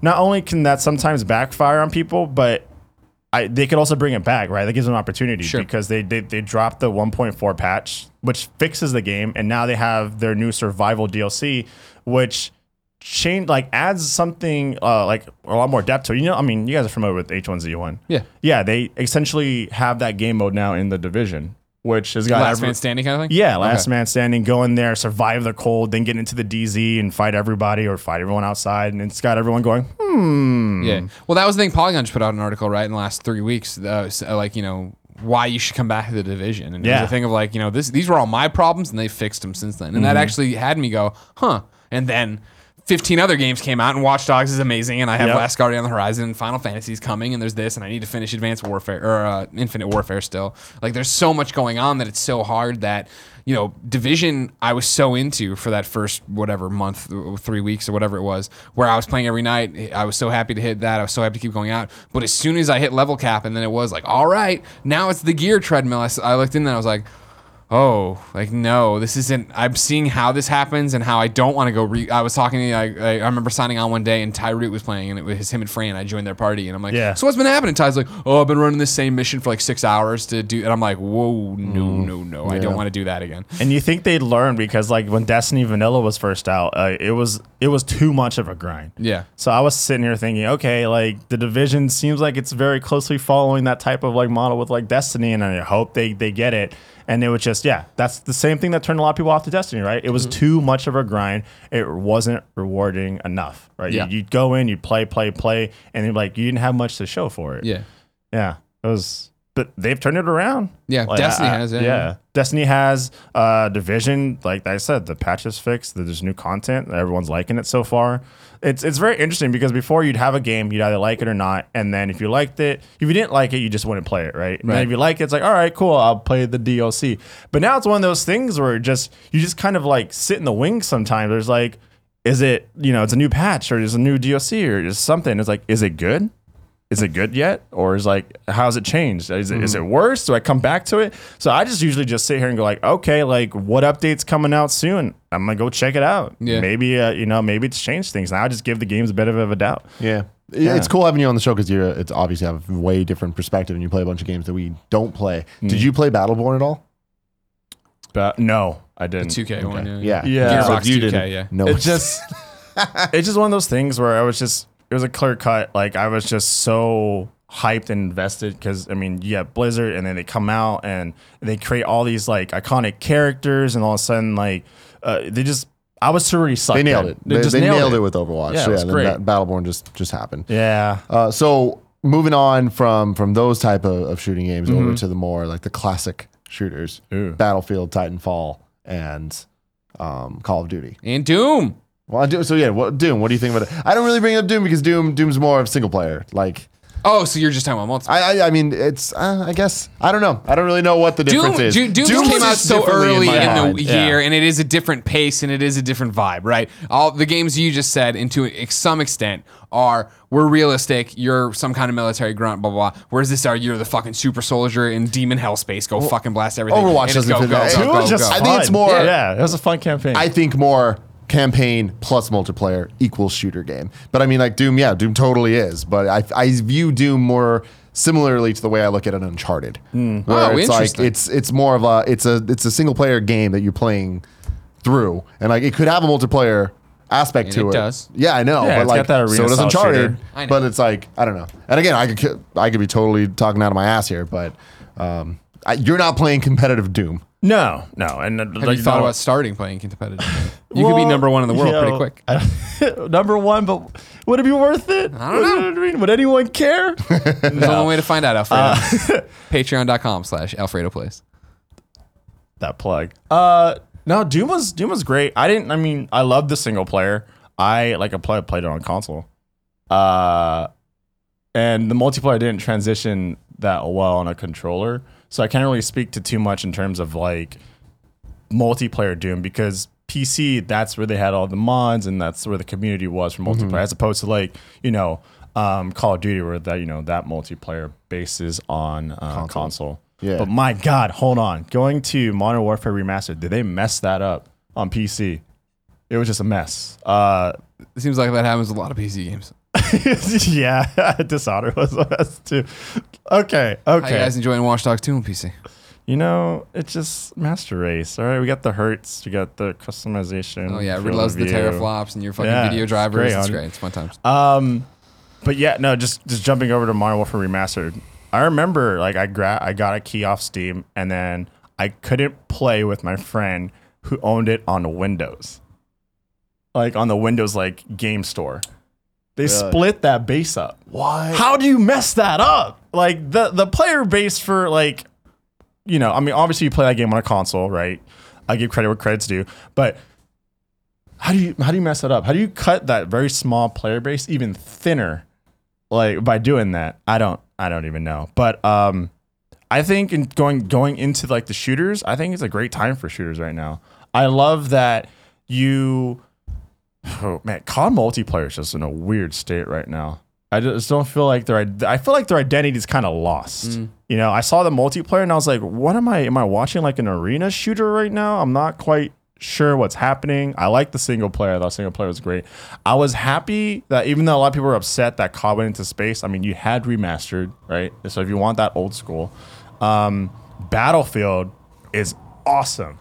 not only can that sometimes backfire on people, but I, they could also bring it back, right? That gives them an opportunity Sure. because they, they they dropped the 1.4 patch, which fixes the game, and now they have their new survival DLC, which change like adds something uh, like a lot more depth to it. You know, I mean, you guys are familiar with H1Z1. Yeah. Yeah, they essentially have that game mode now in the division, which has got Last every- man standing kind of thing. yeah, last Okay. man standing, go in there, survive the cold, then get into the DZ and fight everybody or fight everyone outside, and it's got everyone going, hmm. Yeah. Well, that was the thing. Polygon just put out an article right in the last three weeks, uh, s- uh, like you know why you should come back to the division, and it Yeah. was a thing of like you know this these were all my problems, and they fixed them since then, and Mm-hmm. that actually had me go, huh, and then. 15 other games came out, and Watch Dogs is amazing, and I have Yep. Last Guardian on the horizon, and Final Fantasy's coming, and there's this, and I need to finish Advanced Warfare or uh, Infinite Warfare still. Like, there's so much going on that it's so hard that you know, Division I was so into for that first whatever month, three weeks or whatever it was, where I was playing every night. I was so happy to hit that. I was so happy to keep going out. But as soon as I hit level cap, and then it was like, all right, now it's the gear treadmill. I looked in there, I was like, oh, like no, this isn't. I'm seeing how this happens and how I don't want to go. Re- I was talking to, I, I I remember signing on one day and Ty Root was playing, and it was him and Fran. I joined their party, and I'm like, Yeah. so what's been happening? Ty's like, oh, I've been running this same mission for like six hours to do, and I'm like, whoa, no, no, no, I don't want to do that again. And you think they'd learn because like when Destiny Vanilla was first out, uh, it was it was too much of a grind. Yeah. So I was sitting here thinking, okay, like the division seems like it's very closely following that type of like model with like Destiny, and I hope they they get it. And it was just yeah, that's the same thing that turned a lot of people off to Destiny, right? It Mm-hmm. was too much of a grind. It wasn't rewarding enough, right? Yeah. You, you'd go in, you'd play, play, play, and like you didn't have much to show for it. Yeah. Yeah, it was. But they've turned it around. Yeah, Destiny has, yeah, yeah. Destiny has uh, division. Like I said, the patch is fixed. There's new content. Everyone's liking it so far. It's it's very interesting because before you'd have a game, you'd either like it or not, and then if you liked it, if you didn't like it, you just wouldn't play it, right? And then Right. if you like it, it's like all right, cool, I'll play the DLC. But now it's one of those things where just you just kind of like sit in the wings. Sometimes there's like, is it you know it's a new patch or there's a new DLC or just something? It's like, is it good? Is it good yet or is like how's it changed is it, is it worse do i come back to it so i just usually just sit here and go like okay like what updates coming out soon i'm gonna go check it out Yeah. maybe uh, you know maybe it's changed things now i just give the games a bit of a doubt Yeah. It's cool having you on the show because you're it's obviously have a way different perspective and you play a bunch of games that we don't play. Did you play Battleborn at all? but no i didn't 2K one. Yeah. Yeah. Yeah. So Gearbox if you 2K, didn't- yeah. No. it's just it's just one of those things where I was just it was a clear cut. Like I was just so hyped and invested because I mean you have Blizzard and then they come out and they create all these like iconic characters and all of a sudden like uh, they just I was already sucked. they nailed in. it. They, just they nailed, it. with Overwatch. Yeah, it was and great. then Battleborn just just happened. Yeah. Uh, so moving on from from those type of, of shooting games Mm-hmm. over to the more like the classic shooters, Ooh. Battlefield, Titanfall, and um, Call of Duty. And Doom. Well, I do, so yeah, what, Doom. What do you think about it? I don't really bring up Doom because Doom Doom's more of single player. Like Oh, so you're just talking about multiplayer. I I, I mean it's uh, I guess I don't know. I don't really know what the Doom, difference is. Doom, Doom, Doom came out so early my in, mind. the Yeah. year, and it is a different pace and it is a different vibe, right? All the games you just said, and to some extent, are we're realistic. You're some kind of military grunt, blah blah. blah. Whereas this are you're the fucking super soldier in demon hell space. Go fucking blast everything. Overwatch And it's doesn't go, fit go, go, go, go. I think it's more- Yeah, it was a fun campaign. I think more campaign plus multiplayer equals shooter game. But I mean, like Doom, yeah, Doom totally is. But I, I view Doom more similarly to the way I look at an Uncharted, where Oh, it's like it's it's more of a it's a it's a single player game that you're playing through, and like it could have a multiplayer aspect And to it it. does. Yeah, I know. Yeah, but it's like got that so arena does style Uncharted. shooter. But it's like I don't know. And again, I could I could be totally talking out of my ass here, but um, I, you're not playing competitive Doom. No, no. And uh, Have like, you thought no- about starting playing competitive? You could be Well, number one in the world you pretty know, quick. I- number one, but would it be worth it? I don't know. Would, it- would anyone care? There's only way to find out, Alfredo. Uh, Patreon.com slash Alfredo Plays. that plug. Uh, no, Doom was Doom was great. I didn't. I mean, I loved the single player. I like I play, played it on console. Uh, and the multiplayer didn't transition that well on a controller, so I can't really speak to too much in terms of like multiplayer Doom because PC that's where they had all the mods and that's where the community was for multiplayer, as opposed to like you know um, Call of Duty where that you know that multiplayer bases on uh, console. Yeah. But my God, hold on. Going to Modern Warfare Remastered, did they mess that up on PC? It was just a mess. Uh, It seems like that happens a lot of PC games. yeah, Dishonored was a mess too. Okay, okay. How you guys enjoying Watch Dogs 2 on PC? You know, it's just Master Race. All right, we got the hertz, we got the customization. Oh yeah, Rid loves the teraflops and your fucking Yeah, video it's drivers. great, It's great. It's fun times. Um, but yeah, no, just just jumping over to Modern Warfare Remastered. I remember like I gra- I got a key off Steam, and then I couldn't play with my friend who owned it on Windows, like on the Windows like game store. They Really? split that base up. Why? How do you mess that up? Like the the player base for like, you know, I mean, obviously you play that game on a console, right? I give credit where credit's due, but how do you how do you mess that up? How do you cut that very small player base even thinner, like by doing that? I don't I don't even know. But um, I think in going going into like the shooters, I think it's a great time for shooters right now. I love that you Oh man, COD multiplayer is just in a weird state right now. I just don't feel like their I feel like their identity is kind of lost. You know, I saw the multiplayer and I was like, what am I am I watching like an arena shooter right now? I'm not quite sure what's happening. I like the single player. I thought single player was great. I was happy that even though a lot of people were upset that COD went into space, I mean, you had remastered, right? So if you want that old school, um, Battlefield is awesome.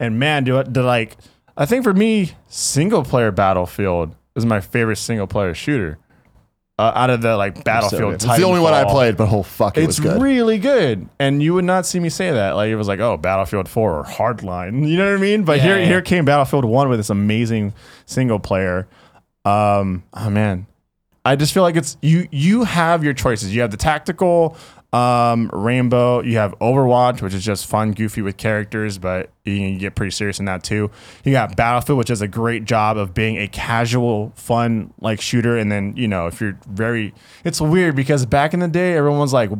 And man, do it, do like I think for me, single player Battlefield is my favorite single player shooter. Uh, out of the like Battlefield, it's the only one I played, but oh fuck, it It's was good. really good, and you would not see me say that. Like it was like, oh, Battlefield Four or Hardline. You know what I mean? But here, yeah. here came Battlefield One with this amazing single player. Um, oh man, I just feel like it's you. You have your choices. You have the tactical, um, Rainbow. You have Overwatch, which is just fun, goofy with characters, but you can get pretty serious in that too. You got Battlefield, which does a great job of being a casual, fun like shooter. And then you know if you're very, it's weird because back in the day, everyone was like.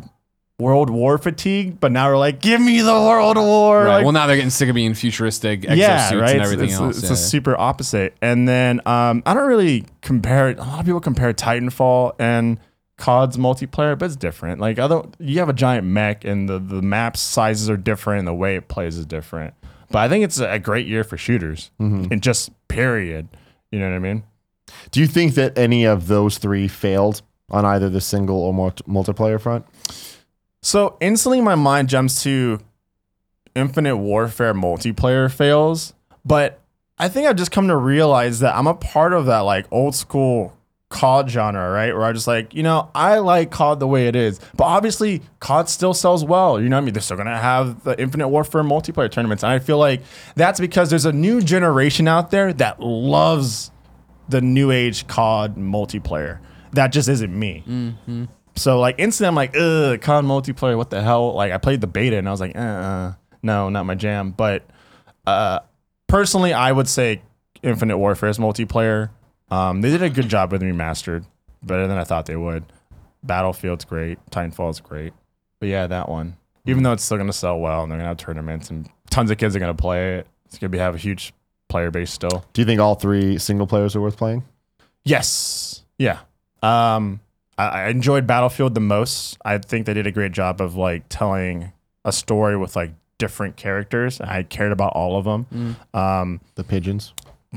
World War fatigue, but now we're like, give me the World War. Right. Like, well, now they're getting sick of being futuristic exosuits yeah, right. and It's- everything it's, else. It's yeah. a super opposite. And then um, I don't really compare it. A lot of people compare Titanfall and COD's multiplayer, but it's different. Like other, you have a giant mech, and the the map sizes are different, and the way it plays is different. But I think it's a great year for shooters, mm-hmm. and just period. You know what I mean? Do you think that any of those three failed on either the single or multi- multiplayer front? So instantly, my mind jumps to Infinite Warfare multiplayer fails, but I think I've just come to realize that I'm a part of that like old school COD genre, right? Where I just like, you know, I like COD the way it is, but obviously COD still sells well. You know what I mean? They're still gonna have the Infinite Warfare multiplayer tournaments, and I feel like that's because there's a new generation out there that loves the new age COD multiplayer. That just isn't me. So like instantly, I'm like, ugh, COD multiplayer. What the hell? Like I played the beta and I was like, uh, uh no, not my jam. But uh, personally, I would say Infinite Warfare's multiplayer. Um, they did a good job with remastered, better than I thought they would. Battlefield's great. Titanfall's great. But yeah, that one. Even though it's still gonna sell well and they're gonna have tournaments and tons of kids are gonna play it, it's gonna be have a huge player base still. Do you think all three single players are worth playing? Yes. Yeah. Um, I, I enjoyed Battlefield the most. I think they did a great job of like telling a story with like different characters. I cared about all of them. Um, The pigeons.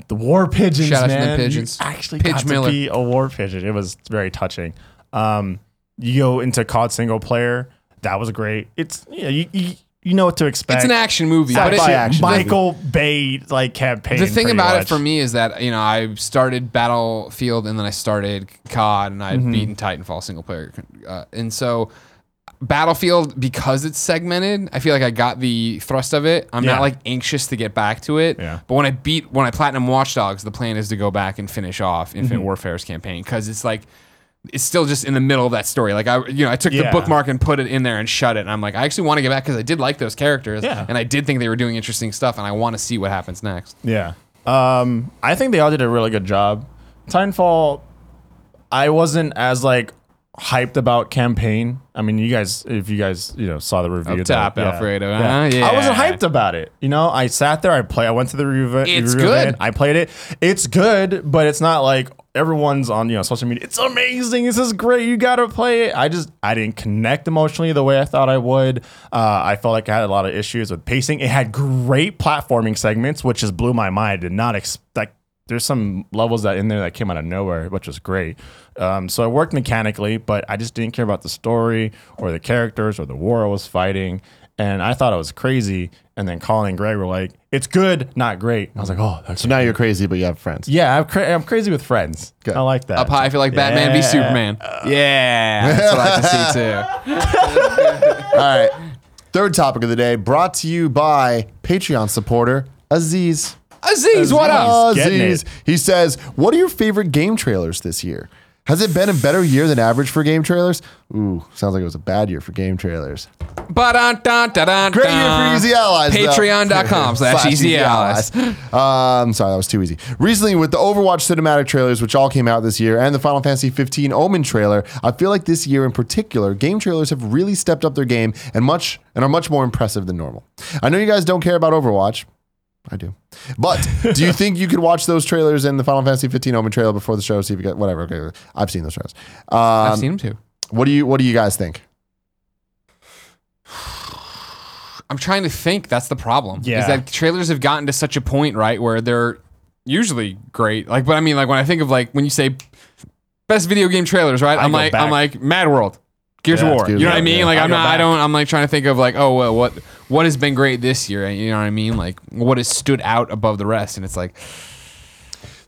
The war pigeons, Shout out to the man. You actually Pidge got Miller. to be a war pigeon. It was very touching. Um, you go into COD single player. That was great. It's yeah, you, you you know what to expect. It's an action movie, but Sci-fi it, action. Michael Bay like campaign. the thing about much. it for me is that you know I started Battlefield and then I started COD and I Mm-hmm. beaten Titanfall single player, uh, and so Battlefield because it's segmented, I feel like I got the thrust of it. I'm Yeah. not like anxious to get back to it. Yeah. But when I beat when I platinum Watch Dogs, the plan is to go back and finish off Mm-hmm. Infinite Warfare's campaign because it's like. It's still just in the middle of that story. Like I, you know, I took Yeah. the bookmark and put it in there and shut it. And I'm like, I actually want to get back because I did like those characters, Yeah. and I did think they were doing interesting stuff, and I want to see what happens next. Yeah. Um, I think they all did a really good job. Titanfall, I wasn't as like hyped about campaign. I mean, you guys, if you guys, you know, saw the review, Up top, that- Alfredo, huh? I wasn't hyped about it. You know, I sat there, I play, I went to the review. It's review good. event, I played it. It's good, but it's not like everyone's on you know social media. It's amazing. This is great. You gotta play it. I just I didn't connect emotionally the way I thought I would. Uh, I felt like I had a lot of issues with pacing. It had great platforming segments, which just blew my mind. I did not expect. There's some levels that in there that came out of nowhere, which was great. Um, so it worked mechanically, but I just didn't care about the story or the characters or the war I was fighting. And I thought it was crazy. And then Colin and Greg were like, "It's good, not great." I was like, "Oh, that's So now you're crazy, but you have friends. yeah, I'm, cra- I'm crazy with friends. Good. I like that. Up high, I feel like Batman v Yeah. Superman. Yeah, that's what I like to see too. All right. Third topic of the day brought to you by Patreon supporter Aziz. Aziz, what up? getting Aziz. it. He says, What are your favorite game trailers this year? Has it been a better year than average for game trailers? Ooh, sounds like it was a bad year for game trailers. Ba-dun-dun-dun-dun. Great year for Easy Allies. though. Patreon.com slash Easy Allies. Um, sorry, that was too easy. Recently, with the Overwatch cinematic trailers, which all came out this year, and the Final Fantasy 15 Omen trailer, I feel like this year in particular, game trailers have really stepped up their game and much and are much more impressive than normal. I know you guys don't care about Overwatch. I do. But do you think you could watch those trailers in the Final Fantasy 15 Omen trailer before the show? See if you get whatever. Okay, I've seen those trailers. Um, I've seen them too. what do you What do you guys think? I'm trying to think. That's the problem. Yeah. Is that trailers have gotten to such a point, right, where they're usually great. Like, but I mean, like when I think of like when you say best video game trailers, right? I I'm like, back. I'm like Mad World, Gears Yeah, of War. Gears you know what I mean? yeah. Like I I'm go not. I back. don't. I'm like trying to think of like, oh well, what what has been great this year? You know what I mean? Like what has stood out above the rest? And it's like,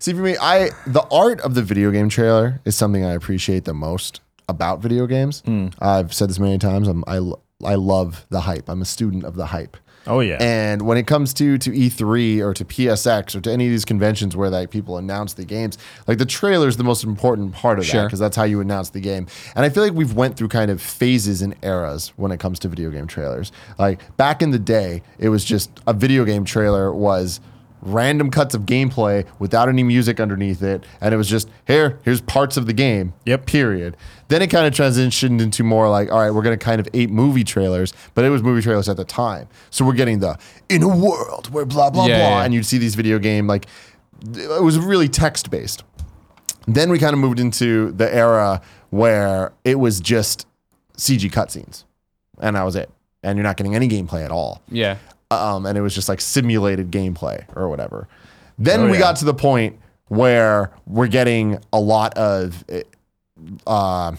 See, for me, I the art of the video game trailer is something I appreciate the most about video games. Hmm. I've said this many times. I'm, I I love the hype. I'm a student of the hype. Oh yeah. And when it comes to to E3 or to PSX or to any of these conventions where like people announce the games, like the trailer is the most important part of that because that's how you announce the game. And I feel like we've went through kind of phases and eras when it comes to video game trailers. Like back in the day, it was just a video game trailer was random cuts of gameplay without any music underneath it and it was just here here's parts of the game Yep. period. Then it kind of transitioned into more like all right we're going to kind of eight movie trailers but it was movie trailers at the time. So we're getting the in a world where blah blah Yeah, blah yeah. and you'd see these video game like it was really text based then we kind of moved into the era where it was just cg cutscenes and that was it. And you're not getting any gameplay at all. Yeah, um, and it was just like simulated gameplay or whatever. Then Oh, we yeah. got to the point where we're getting a lot of uh,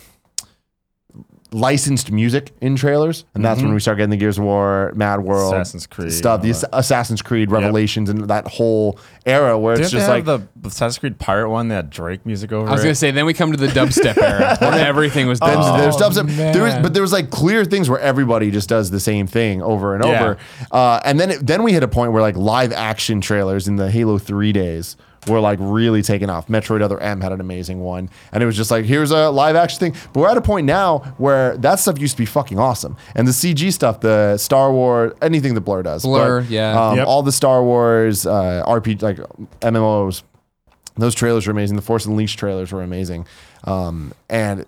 licensed music in trailers, and that's when we start getting the Gears of War, Mad World, Mm-hmm. Assassin's Creed, stuff, the all Assassin's Creed Revelations, and that whole era where Didn't it's just they like have the Assassin's Creed Pirate one that had Drake music over I was it? gonna say. Then we come to the dubstep era where everything was There's, dubstep. there's dubstep. There was, but there was like clear things where everybody just does the same thing over and Yeah. over. Uh, and then it, then we hit a point where like live action trailers in the Halo Three days were like really taking off. Metroid Other M had an amazing one, and it was just like here's a live action thing. But we're at a point now where that stuff used to be fucking awesome, and the CG stuff, the Star Wars, anything that Blur does, Blur, but, yeah. um, Yep. all the Star Wars uh, RPG like MMOs those trailers were amazing. The Force Unleashed trailers were amazing. Um, and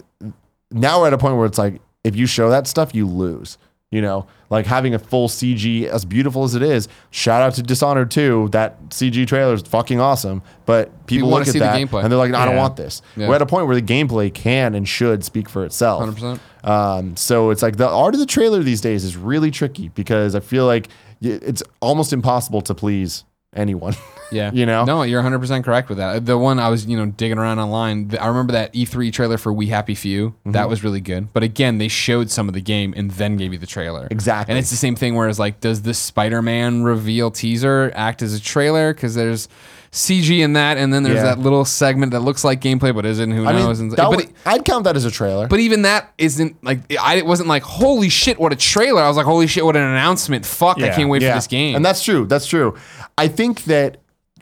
now we're at a point where it's like, if you show that stuff, you lose. You know, like having a full CG, as beautiful as it is. Shout out to Dishonored 2. That CG trailer is fucking awesome. But people, look at that and they're like, I don't want this. Yeah. We're at a point where the gameplay can and should speak for itself. 100%. Um, so it's like the art of the trailer these days is really tricky because I feel like it's almost impossible to please anyone. Yeah. You know? No, you're 100% correct with that. The one I was, you know, digging around online, I remember that E3 trailer for We Happy Few. Mm-hmm. That was really good. But again, they showed some of the game and then gave you the trailer. Exactly. And it's the same thing whereas like does the Spider-Man reveal teaser act as a trailer cuz there's CG in that and then there's Yeah. that little segment that looks like gameplay but isn't who I knows mean, but would- I'd count that as a trailer. but even that isn't like I it wasn't like holy shit what a trailer. I was like holy shit what an announcement. Fuck, I can't wait for this game. And that's true. That's true. I think that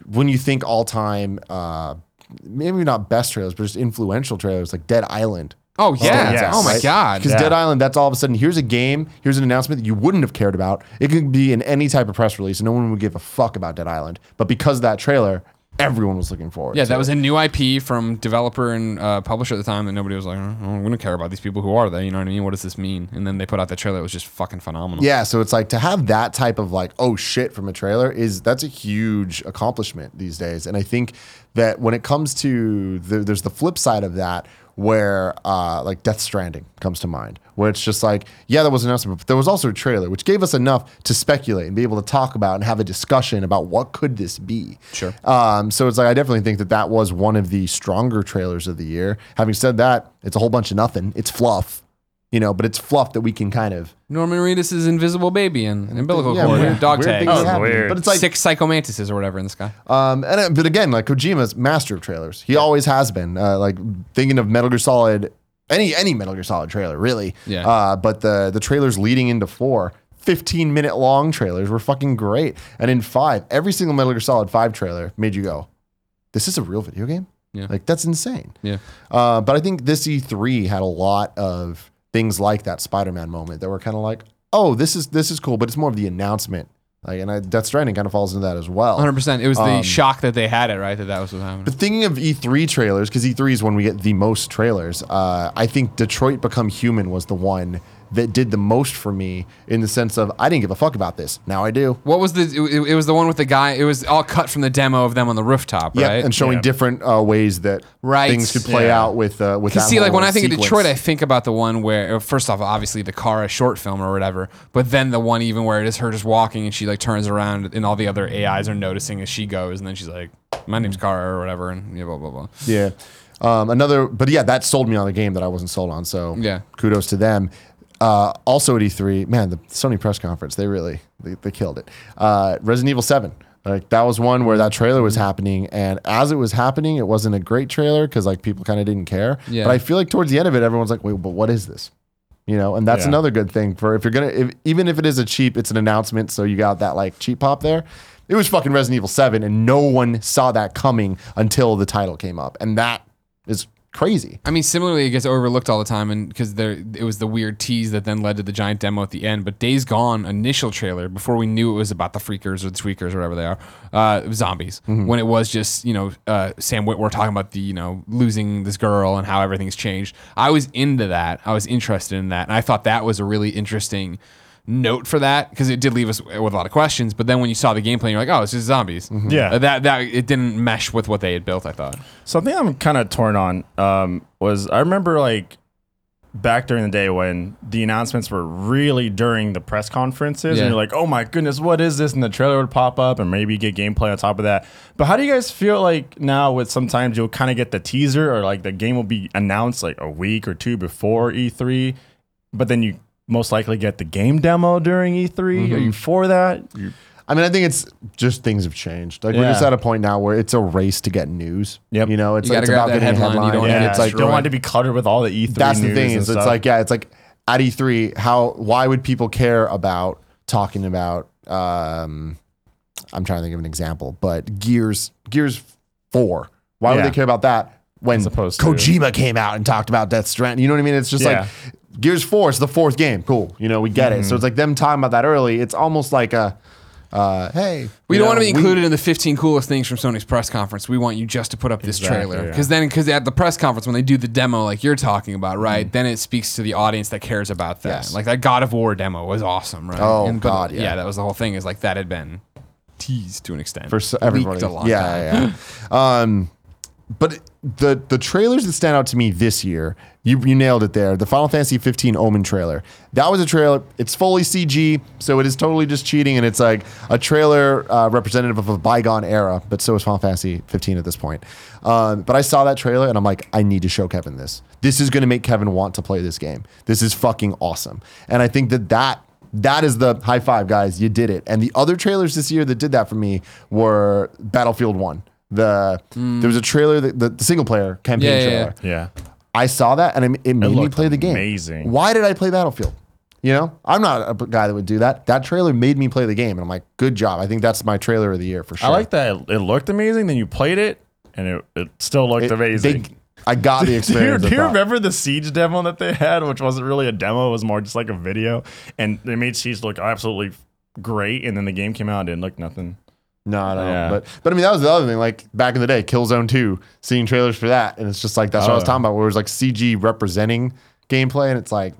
when you think all time, uh, maybe not best trailers, but just influential trailers like Dead Island. oh yeah. yes. Oh my god. Because Yeah. Dead Island, that's all of a sudden, here's a game, here's an announcement that you wouldn't have cared about. It could be in any type of press release, and no one would give a fuck about Dead Island. But because of that trailer, everyone was looking forward. Yeah, to that was a new IP from developer and uh, publisher at the time that nobody was like, oh, we don't care about these people. Who are they? You know what I mean? What does this mean? And then they put out the trailer. It was just fucking phenomenal. Yeah, so it's like to have that type of like oh shit from a trailer is that's a huge accomplishment these days, and I think that when it comes to the, there's the flip side of that where uh, like Death Stranding comes to mind, where it's just like yeah, there was an announcement, but there was also a trailer which gave us enough to speculate and be able to talk about and have a discussion about what could this be. Sure. Um, so it's like I definitely think that that was one of the stronger trailers of the year. Having said that, it's a whole bunch of nothing. It's fluff, you know, but it's fluff that we can kind of Norman Reedus' invisible baby and umbilical Yeah, cord weird- dog weird tags. Oh, weird. But it's like Six psychomantises or whatever in the sky. Um, and uh, but again, like Kojima's master of trailers. He always has been. Uh, like thinking of Metal Gear Solid, any any Metal Gear Solid trailer, really. Yeah. Uh, but the the trailers leading into four, 15 minute long trailers were fucking great. And in five, every single Metal Gear Solid five trailer made you go, "This is a real video game." Yeah. Like that's insane. Yeah. Uh, but I think this E3 had a lot of things like that Spider-Man moment that were kind of like, "Oh, this is this is cool," but it's more of the announcement. Like, and I, Death Stranding kind of falls into that as well. 100%. It was the Um, shock that they had it, right? That that was what happened. But thinking of E3 trailers, because E3 is when we get the most trailers, uh, I think Detroit Become Human was the one that did the most for me in the sense of I didn't give a fuck about this. Now I do. What was the? It, it was the one with the guy. It was all cut from the demo of them on the rooftop, Yeah, right? and showing Yeah. different uh, ways that Right. things could play Yeah. out with uh, with. Because that see, like when I think of. Detroit, I think about the one where, uh, first off, obviously the car, a short film or whatever, but then the one even where it is her just walking and she like turns around and all the other AIs are noticing as she goes, and then she's like, "My name's Kara" or whatever, and yeah, blah blah blah. Yeah. Um, another, but yeah, that sold me on the game that I wasn't sold on. So Yeah. kudos to them. Uh, also at E3, man, the Sony press conference, they really they, they killed it. Uh, Resident Evil Seven, like that was one where that trailer was happening, and as it was happening, it wasn't a great trailer because like people kind of didn't care. Yeah. But I feel like towards the end of it, everyone's like, wait, but what is this? You know, and that's Yeah. another good thing for if you're gonna, if, even if it is a cheap, it's an announcement, so you got that like cheap pop there. It was fucking Resident Evil Seven, and no one saw that coming until the title came up, and that is crazy. I mean, similarly, it gets overlooked all the time, and because there it was the weird tease that then led to the giant demo at the end. But Days Gone initial trailer before we knew it was about the freakers or the tweakers or whatever they are, uh, it was zombies. When it was just you know uh, Sam Witwer talking about the you know losing this girl and how everything's changed. I was into that. I was interested in that, and I thought that was a really interesting note for that because it did leave us with a lot of questions. But then when you saw the gameplay, you're like, oh, it's just zombies. Yeah. Uh, that that it didn't mesh with what they had built. I thought. Something I'm kind of torn on um, was I remember like back during the day when the announcements were really during the press conferences, Yeah. and you're like, "Oh my goodness, what is this?" And the trailer would pop up, and maybe get gameplay on top of that. But how do you guys feel like now? With sometimes you'll kind of get the teaser, or like the game will be announced like a week or two before E3, but then you most likely get the game demo during E3. Are Mm-hmm. you for that? You- I mean, I think it's just things have changed. Like we're just at a point now where it's a race to get news. Yep. You know, it's, You gotta it's about getting a headline. You headline. don't wanna yeah, it's like don't want to be cluttered with all the E3. That's the thing. and Is it's stuff. like yeah, it's like at E3. How why would people care about talking about? Um, I'm trying to think of an example, but Gears Gears Four. Why would they care about that when As opposed to- Kojima came out and talked about Death Stranding? You know what I mean? It's just Yeah. like Gears Four is the fourth game. Cool. You know, we get Mm-hmm. it. So it's like them talking about that early. It's almost like a, uh, hey, We you don't know, want to be we- included in the 15 coolest things from Sony's press conference. We want you just to put up this Exactly, trailer. yeah. Because then, because at the press conference, when they do the demo like you're talking about, right, Mm-hmm. then it speaks to the audience that cares about that. Yes. Like that God of War demo was awesome, right? Oh, but, God, yeah. that was the whole thing is like that had been teased to an extent. for s- everybody. Leaked a lot. yeah, yeah. yeah. um, but the the trailers that stand out to me this year, you you nailed it there. The Final Fantasy 15 Omen trailer. That was a trailer. It's fully CG, so it is totally just cheating, and it's like a trailer uh, representative of a bygone era. But so is Final Fantasy 15 at this point. Um, but I saw that trailer, and I'm like, I need to show Kevin this. This is going to make Kevin want to play this game. This is fucking awesome, and I think that that that is the high five, guys. You did it. And the other trailers this year that did that for me were Battlefield One. The there was a trailer, that, the, the single player campaign Yeah, yeah, trailer. yeah. I saw that and it, it made me looked play the game. amazing. Why did I play Battlefield? You know, I'm not a guy that would do that. That trailer made me play the game, and I'm like, good job. I think that's my trailer of the year for sure. I like that it, it looked amazing. Then you played it, and it, it still looked It- amazing. they- I got the do you, experience. do you remember the Siege demo that they had, which wasn't really a demo; it was more just like a video, and they made Siege look absolutely great. And then the game came out and it looked nothing. No, I don't Yeah. But but I mean that was the other thing. Like back in the day, Killzone 2, seeing trailers for that, and it's just like that's what I was Oh. talking about, where it was like CG representing gameplay, and it's like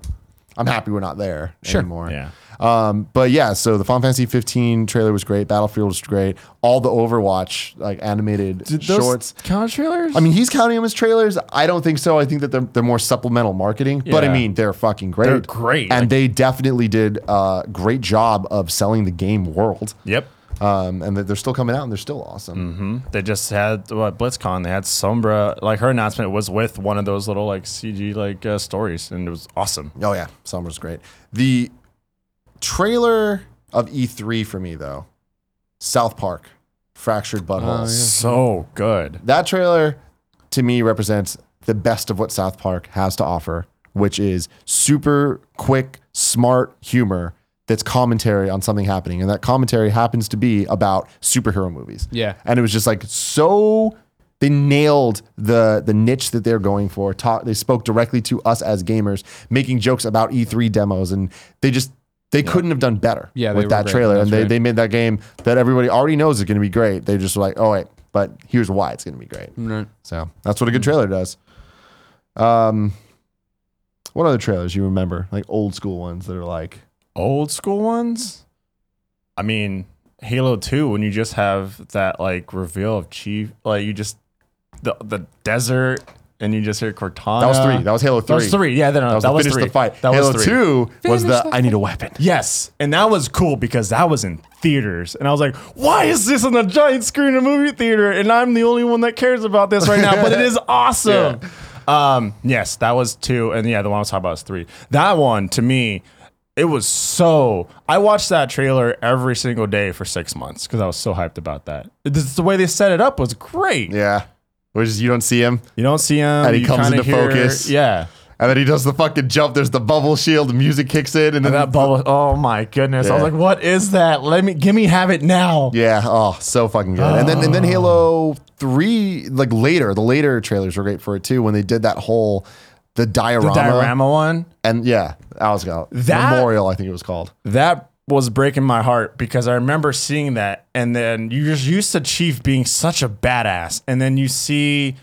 I'm happy we're not there anymore. Yeah. Um, but yeah, so the Final Fantasy 15 trailer was great. Battlefield was great. All the Overwatch like animated shorts. count trailers? I mean, he's counting them as trailers. I don't think so. I think that they're, they're more supplemental marketing. But I Yeah. mean, they're fucking great. They're great. and Like- they definitely did a great job of selling the game world. yep. Um, and they're still coming out and they're still awesome. hmm They just had what BlizzCon. They had Sombra. Like her announcement was with one of those little like CG like uh, stories, and it was awesome. Oh yeah, Sombra's great. The trailer of E3 for me though, South Park, Fractured But Whole. So good. That trailer to me represents the best of what South Park has to offer, which is super quick, smart humor that's commentary on something happening. And that commentary happens to be about superhero movies. Yeah. And it was just like so they nailed the the niche that they're going for. Talk they spoke directly to us as gamers, making jokes about E3 demos and they just they couldn't have done better Yeah, with that great. trailer. That's and they, right. they made that game that everybody already knows is going to be great. They just were like, oh wait, but here's why it's going to be great. Right. So that's what a good trailer does. Um, what other trailers you remember? Like old school ones that are like, Old school ones. I mean, Halo Two. When you just have that like reveal of Chief, like you just the the desert, and you just hear Cortana. that was three. That was Halo three. That was three. Yeah, no, no, That was that the was finish three. the fight. That Halo was three. two was Finish the the I need a weapon. Yes, and that was cool because that was in theaters, and I was like, "Why is this on a giant screen in a movie theater?" And I'm the only one that cares about this right now, but it is awesome. Um, yes, that was two, and yeah, the one I was talking about was three. That one to me, it was so. I watched that trailer every single day for six months because I was so hyped about that. This, the way they set it up was great. Yeah, which is you don't see him, You don't see him, And he comes into hear- focus. Yeah. and then he does the fucking jump. There's the bubble shield. The music kicks in, and then And that bubble, oh my goodness! I was like, "What is that? Let me, give me, have it now." Yeah. Oh, so fucking good. And then and then ah. Halo three, like later, the later trailers were great for it too when they did that whole the diorama. The diorama one. And yeah, was called That- Memorial. I think it was called. that was breaking my heart because I remember seeing that, and then you're just used to Chief being such a badass, and then you see,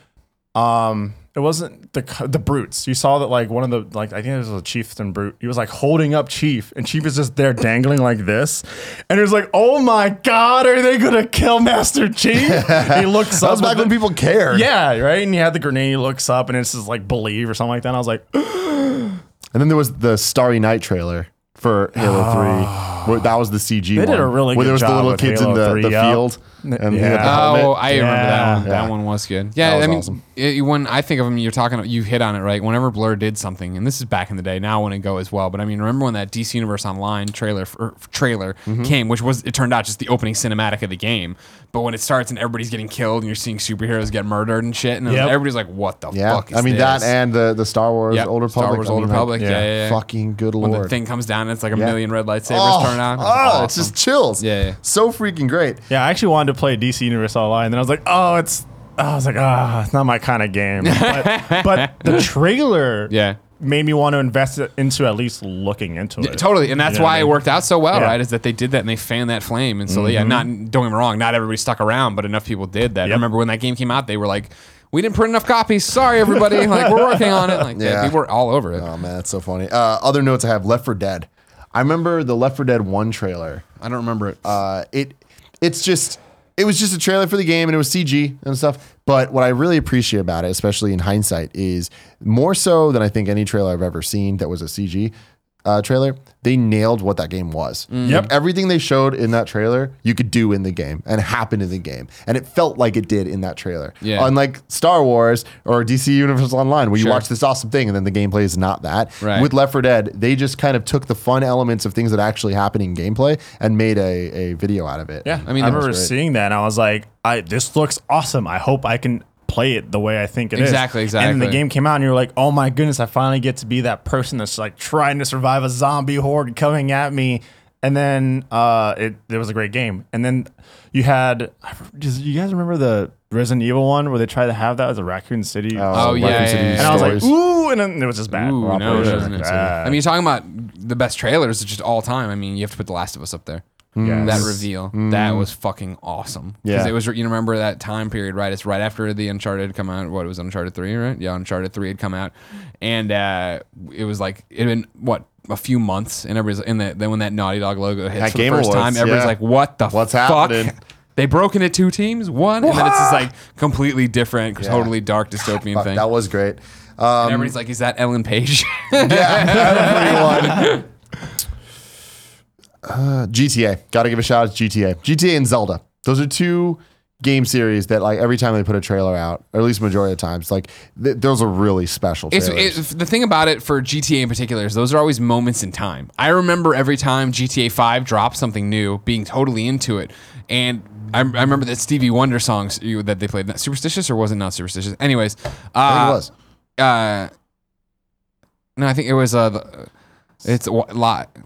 um, it wasn't the the brutes. You saw that like one of the like I think it was a chieftain brute. He was like holding up Chief, and Chief is just there dangling like this, and it was like, oh my god, are they gonna kill Master Chief? he looks That was up back when people cared. Yeah, right. And he had the grenade. He looks up, and it's just like believe or something like that. And I was like, And then there was the Starry Night trailer for Halo Three. Ah. Where that was the CG. They one, did a really where good there was the job little with kids in the, 3, the yup. field. And he had the Yeah. helmet. Oh, I remember that Yeah. one. That one was good. Yeah, That was I mean, awesome. it- when I think of them, you're talking, you hit on it right. Whenever Blur did something, and this is back in the day, now wouldn't go as well. But I mean, remember when that DC Universe Online trailer or trailer Mm-hmm. came, which was it turned out just the opening cinematic of the game. But when it starts and everybody's getting killed and you're seeing superheroes get murdered and shit, and it was- Yep. everybody's like, "What the Yeah, fuck?" Is that? I mean this? that and the the Star Wars Yep, Old Star Wars I Old mean, like, Republic. Yeah, yeah. yeah, yeah. Fucking good When lord. the thing comes down, and it's like a Yeah. million red lightsabers oh, turn on. oh, awesome. it's just chills. Yeah, yeah. so freaking great. Yeah, I actually wanted to play DC Universe Online, and then I was like, oh, it's. I was like, ah, it's not my kind of game. But, but the trailer yeah. made me want to invest it into at least looking into Yeah, it. totally, and that's You know what why I it mean? worked out so well, Yeah. Mm-hmm. right? Is that they did that and they fanned that flame, and so yeah, not don't get me wrong, not everybody stuck around, but enough people did that. I Yep. remember when that game came out, they were like, "We didn't print enough copies. Sorry, everybody. like we're working on it." Like yeah, Yeah. people were all over it. Oh man, that's so funny. Uh, other notes I have: Left 4 Dead. I remember the Left 4 Dead One trailer. I don't remember it. Uh, it it's just it was just a trailer for the game and it was CG and stuff. But what I really appreciate about it, especially in hindsight, is more so than I think any trailer I've ever seen that was a CG uh, trailer. They nailed what that game was. Yep. Like, everything they showed in that trailer, you could do in the game and happen in the game, and it felt like it did in that trailer. Yeah. Unlike Star Wars or DC Universe Online, where you Sure. watch this awesome thing and then the gameplay is not that. Right. With Left 4 Dead, they just kind of took the fun elements of things that actually happen in gameplay and made a, a video out of it. Yeah, I mean, I remember seeing that, and I was like, I this looks awesome. I hope I can play it the way I think it is. Exactly, Exactly. And the game came out, and you're like, oh my goodness, I finally get to be that person that's like trying to survive a zombie horde coming at me. And then uh, it it was a great game. And then you had, does you guys remember the Resident Evil one where they tried to have that as a Raccoon City? Oh, yeah, Raccoon yeah, City yeah. and I was like, ooh, and then it was just bad. Ooh, no, it Operation. wasn't. I mean, you're talking about the best trailers of just all time. I mean, you have to put The Last of Us up there. Yes. that reveal. That was fucking awesome. Yeah. it was you remember that time period, right? It's right after the Uncharted come out. What it was Uncharted three, right? Yeah, Uncharted three had come out, and uh, it was like it had been what a few months, and everybody's and the, then when that Naughty Dog logo hits At for the first Awards, time, everybody's yeah. like, "What the What's fuck?" happening? They broke into two teams, one, and then it's just like completely different, Yeah. totally dark dystopian Fuck, thing. that was great. Um, everybody's like, "Is that Ellen Page?" yeah, everyone. Uh, GTA. Got to give a shout out to GTA. GTA and Zelda. Those are two game series that like every time they put a trailer out, or at least majority of the times, like th- those are really special. It's, the thing about it for GTA in particular is those are always moments in time. I remember every time GTA Five dropped something new, being totally into it, and I, I remember that Stevie Wonder songs that they played. Not superstitious or was it not superstitious? Anyways, uh, it was. Uh, no, I think it was uh, the, it's a lot.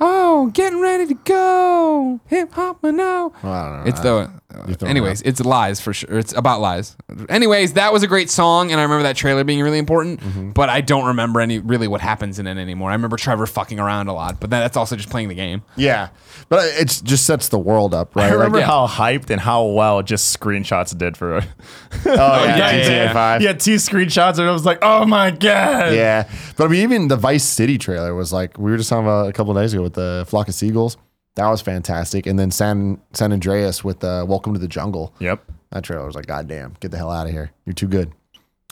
Oh, getting ready to go, hip hop now. Well, I don't know. It's the. You're anyways, it's lies for sure. It's about lies. Anyways, that was a great song, and I remember that trailer being really important. Mm-hmm. But I don't remember any really what happens in it anymore. I remember Trevor fucking around a lot, but that's also just playing the game. yeah, but it just sets the world up, right? I remember Like, yeah. how hyped and how well just screenshots did for it. oh yeah, GTA Five. Yeah, two screenshots, and I was like, oh my god. Yeah, but I mean, even the Vice City trailer was like we were just talking about a couple of days ago with the flock of seagulls. That was fantastic, and then San San Andreas with uh, Welcome to the Jungle. Yep. That trailer was like, God damn, get the hell out of here. You're too good.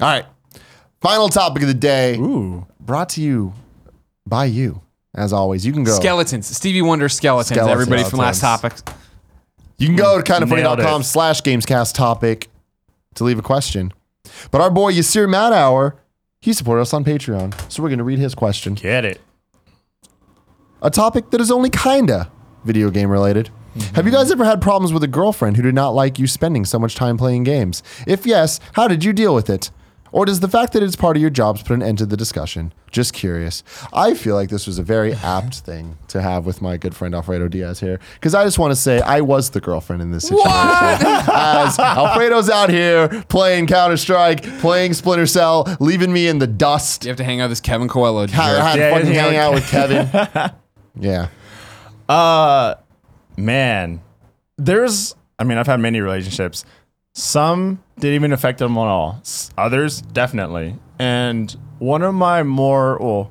All right, final topic of the day, Ooh. brought to you by you, as always. You can go. Skeletons, Stevie Wonder skeletons. Everybody from last topic. You can go to kindafunny.com slash gamescast topic to leave a question. But our boy Yasir Madhour, he supported us on Patreon, so we're going to read his question. Get it. a topic that is only kinda video game related. Mm-hmm. Have you guys ever had problems with a girlfriend who did not like you spending so much time playing games? If yes, how did you deal with it? Or does the fact that it's part of your jobs put an end to the discussion? Just curious. I feel like this was a very apt thing to have with my good friend Alfredo Diaz here. Because I just want to say I was the girlfriend in this situation. As Alfredo's out here playing Counter Strike, playing Splinter Cell, leaving me in the dust. You have to hang out with this Kevin Coelho. I had Yeah, fucking hang out with Kevin. yeah. Uh, man, there's. I mean, I've had many relationships. Some didn't even affect them at all. Others definitely. And one of my more well,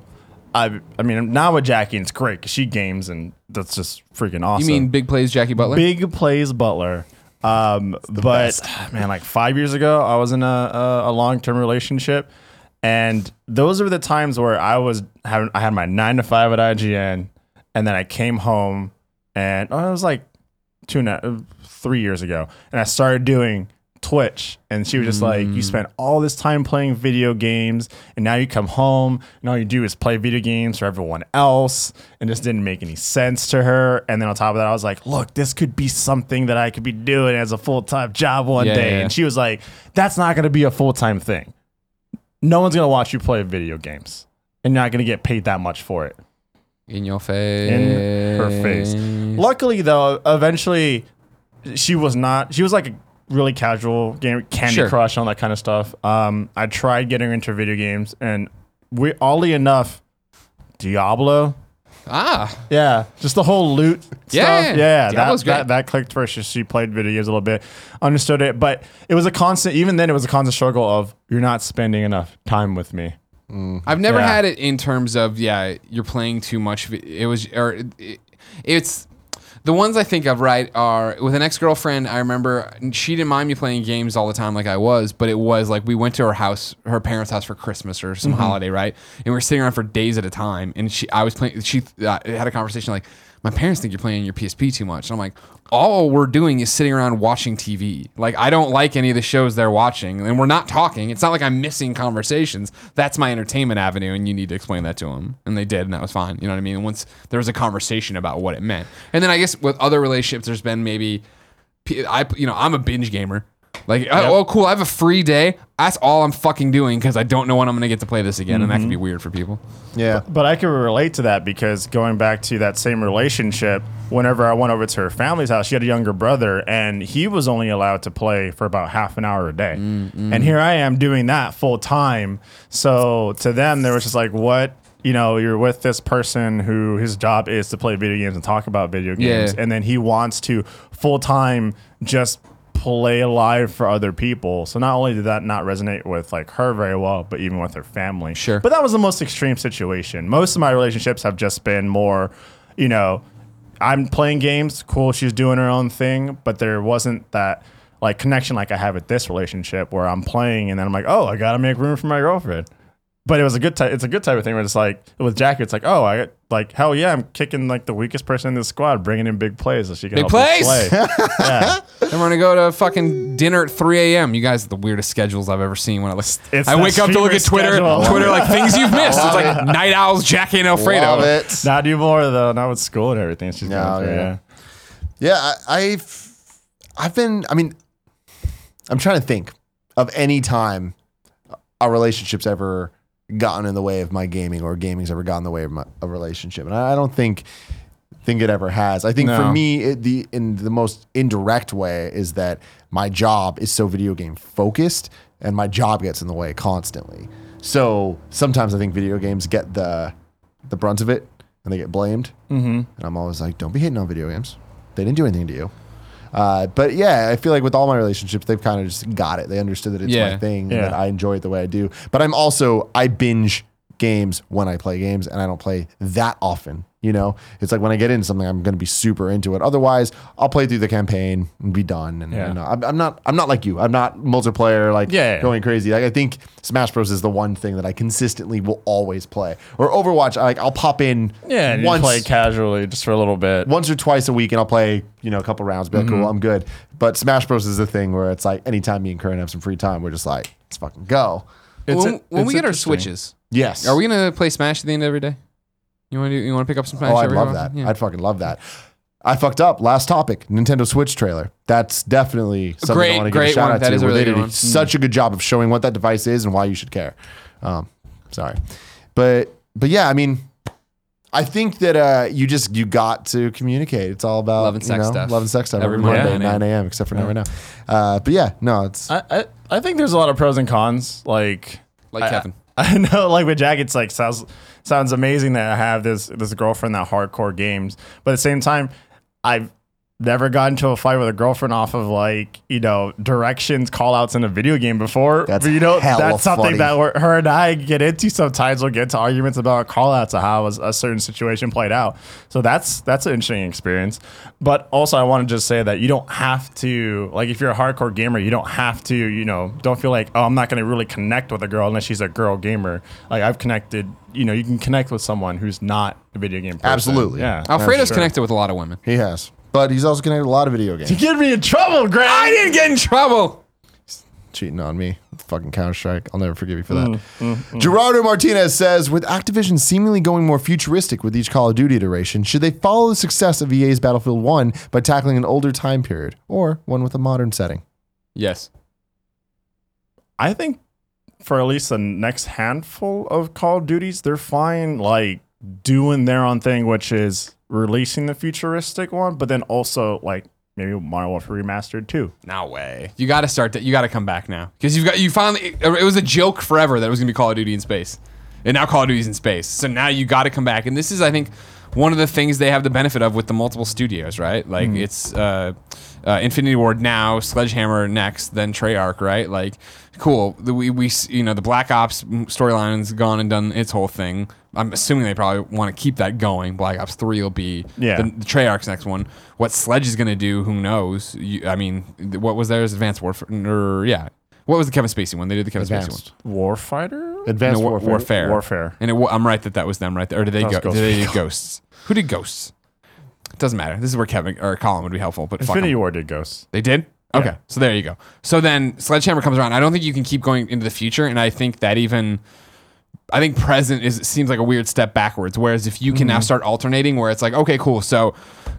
I I mean now with Jackie, it's great because she games and that's just freaking awesome. You mean big plays, Jackie Butler? Big plays Butler. Um, but man, like five years ago, I was in a, a, a long term relationship, and those were the times where I was having I had my nine to five at IGN, and then I came home, and oh, it was like two and a, three years ago, and I started doing Twitch, and she was just like, "You mm. spent all this time playing video games, and now you come home, and all you do is play video games for everyone else," and this didn't make any sense to her. And then on top of that, I was like, "Look, this could be something that I could be doing as a full time job one Yeah, day," yeah, yeah. and she was like, "That's not going to be a full time thing. No one's going to watch you play video games." And you're not gonna get paid that much for it in your face. in her face. Luckily, though, eventually she was not. She was like a really casual game, Candy Sure. Crush, all that kind of stuff. Um, I tried getting her into video games, and we oddly enough, Diablo. Ah, Yeah, just the whole loot Yeah, stuff. yeah, Diablo's that, great. that that clicked first. She- She played video games a little bit, understood it, but it was a constant. Even then, it was a constant struggle of you're not spending enough time with me. I've never Yeah. had it in terms of yeah, you're playing too much. It was or it, it's the ones I think of right are with an ex girlfriend. I remember she didn't mind me playing games all the time like I was, but it was like we went to her house, her parents' house for Christmas or some holiday, right? And we were sitting around for days at a time. And she, I was playing. She uh, had a conversation like, my parents think you're playing your PSP too much. And I'm like, all we're doing is sitting around watching TV. Like, I don't like any of the shows they're watching, and we're not talking. It's not like I'm missing conversations. That's my entertainment avenue, and you need to explain that to them. And they did, and that was fine. You know what I mean? And once there was a conversation about what it meant, and then I guess with other relationships, there's been maybe, I you know I'm a binge gamer. Like, oh, cool, I have a free day. That's all I'm fucking doing because I don't know when I'm gonna get to play this again, and that can be mm-hmm. weird for people. Yeah. But I can relate to that because going back to that same relationship, whenever I went over to her family's house, she had a younger brother, and he was only allowed to play for about half an hour a day. Mm-hmm. And here I am doing that full time. So to them, there was just like, what? you know, you're with this person who his job is to play video games and talk about video games, Yeah. and then he wants to full time just play live for other people. So not only did that not resonate with like her very well, but even with her family. Sure. But that was the most extreme situation. Most of my relationships have just been more, you know, I'm playing games, cool, she's doing her own thing, but there wasn't that like connection like I have with this relationship where I'm playing and then I'm like, oh, I gotta make room for my girlfriend. But it was a good type. It's a good type of thing where it's like with Jackie, it's like, oh, I like hell yeah, I'm kicking like the weakest person in the squad, bringing in big plays so she can Big help plays? play. yeah, Then we're gonna go to fucking dinner at 3 a.m. You guys are the weirdest schedules I've ever seen. When I look, It's I wake up to look at Twitter, schedule. Twitter like things you've missed. It's like night owls, Jackie and Alfredo. Love it. not anymore though. Not with school and everything. She's No, going through. yeah. Yeah. Yeah, I, I've I've been. I mean, I'm trying to think of any time a relationship's ever gotten in the way of my gaming or gaming's ever gotten in the way of my, a relationship, and I, I don't think think it ever has. I think for me, it, the in the most indirect way is that my job is so video game focused, and my job gets in the way constantly. So sometimes I think video games get the the brunt of it, and they get blamed. Mm-hmm. And I'm always like, don't be hating on video games. They didn't do anything to you. Uh, but yeah, I feel like with all my relationships, they've kind of just got it. They understood that it's Yeah. my thing, and that I enjoy it the way I do. But I'm also I binge games when I play games, and I don't play that often. You know, it's like when I get into something, I'm going to be super into it. Otherwise, I'll play through the campaign and be done. And Yeah. you know, I'm, I'm not I'm not like you. I'm not multiplayer like Yeah, yeah. going crazy. Like I think Smash Bros is the one thing that I consistently will always play. Or Overwatch, I, like I'll pop in Yeah, and you once play casually just for a little bit. once or twice a week and I'll play, you know, a couple rounds, be like, Mm-hmm. cool, I'm good. But Smash Bros is the thing where it's like anytime me and Karen have some free time, we're just like, let's fucking go. It's when a- when it's we get our switches, Yes. are we gonna play Smash at the end of every day? You want to you want to pick up some Smash? Oh, I'd love that. Yeah. I'd fucking love that. I fucked up. Last topic: Nintendo Switch trailer. That's definitely something Great- I want to give a great shout one. out That to. is a where really they did one. such a good job of showing what that device is and why you should care. Um, sorry, but but yeah, I mean, I think that uh, you just you got to communicate. It's all about Love and you sex know, stuff. Love and sex stuff Every every Monday, Monday, yeah. nine a.m. Except for now, right now. Uh, but yeah, no, it's I, I I think there's a lot of pros and cons. Like Like I- Kevin. I know, like with Jack, it's like sounds sounds amazing that I have this this girlfriend that hardcore games, but at the same time, I've never got into a fight with a girlfriend off of like you know directions, call outs in a video game before. That's but, you know that's something funny. that her and I get into sometimes. We'll get into arguments about call outs of how a, a certain situation played out. So that's that's an interesting experience. But also, I want to just say that you don't have to like if you're a hardcore gamer, you don't have to you know don't feel like oh I'm not going to really connect with a girl unless she's a girl gamer. Like I've connected, you know, you can connect with someone who's not a video game. person. Absolutely. yeah. Alfredo's Sure. connected with a lot of women. he has, but he's also connected with a lot of video games. You get me in trouble, Greg. I didn't get in trouble. cheating on me fucking Counter Strike. I'll never forgive you for that. Mm, mm, mm. Gerardo Martinez says, with Activision seemingly going more futuristic with each Call of Duty iteration, should they follow the success of EA's Battlefield 1 by tackling an older time period or one with a modern setting? Yes. I think for at least the next handful of Call of Duties, they're fine like doing their own thing, which is releasing the futuristic one, but then also like maybe Modern Warfare Remastered too. No way. You got to start. To, you got to come back now because you've got you finally. It was a joke forever that it was gonna be Call of Duty in space, and now Call of Duty's in space. So now you got to come back, and this is, I think, one of the things they have the benefit of with the multiple studios, right? Like it's uh, uh, Infinity Ward now, Sledgehammer next, then Treyarch, right? Like, cool. The, we we you know the Black Ops storyline's gone and done its whole thing. I'm assuming they probably want to keep that going. Black Ops Three will be Yeah. the, the Treyarch's next one. What Sledge is going to do, who knows? You, I mean, what was theirs? Advanced Warfare? Or, yeah. What was the Kevin Spacey one? They did the Kevin Advanced. Spacey one. Warfighter? Advanced No, War- Warfare. Warfare. Warfare. And it, I'm right that that was them, right? there. Or did they go? Did they do Ghosts? Who did Ghosts? Doesn't matter. This is where Kevin or Colin would be helpful. But fuck 'em. War did Ghosts. They did? Okay. Yeah. So there you go. So then Sledgehammer comes around. I don't think you can keep going into the future. And I think that even I think present is seems like a weird step backwards. Whereas if you can Mm-hmm. now start alternating where it's like, okay, cool. So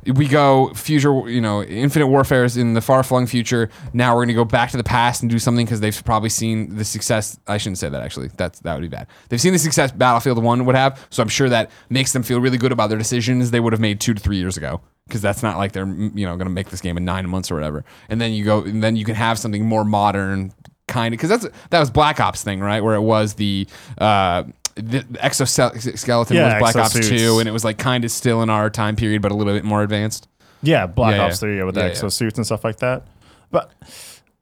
we go future, you know, infinite warfare is in the far flung future. Now we're gonna go back to the past and do something because they've probably seen the success. I shouldn't say that actually. That's that would be bad. They've seen the success Battlefield One would have. So I'm sure that makes them feel really good about their decisions they would have made two to three years ago because that's not like they're you know going to make this game in nine months or whatever. And then you go, and then you can have something more modern, kind of because that's that was Black Ops thing, right? Where it was the uh, the, exoskeleton Yeah, was Black Ops exosuits. 2, and it was like kind of still in our time period, but a little bit more advanced. Yeah, Black Yeah, Ops yeah. 3 yeah, with the yeah. exosuits and stuff like that. But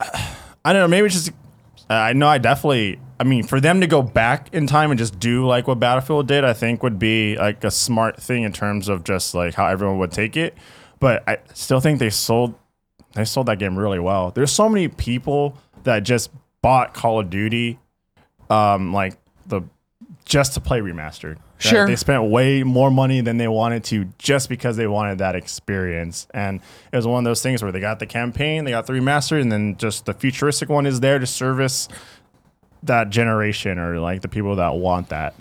I don't know. Maybe just. I know. I definitely. I mean, for them to go back in time and just do like what Battlefield did, I think would be like a smart thing in terms of just like how everyone would take it. But I still think they sold. They sold that game really well. There's so many people that just bought Call of Duty, um, like the just to play remastered. That Sure. They spent way more money than they wanted to just because they wanted that experience. And it was one of those things where they got the campaign, they got the remastered, and then just the futuristic one is there to service that generation or like the people that want that.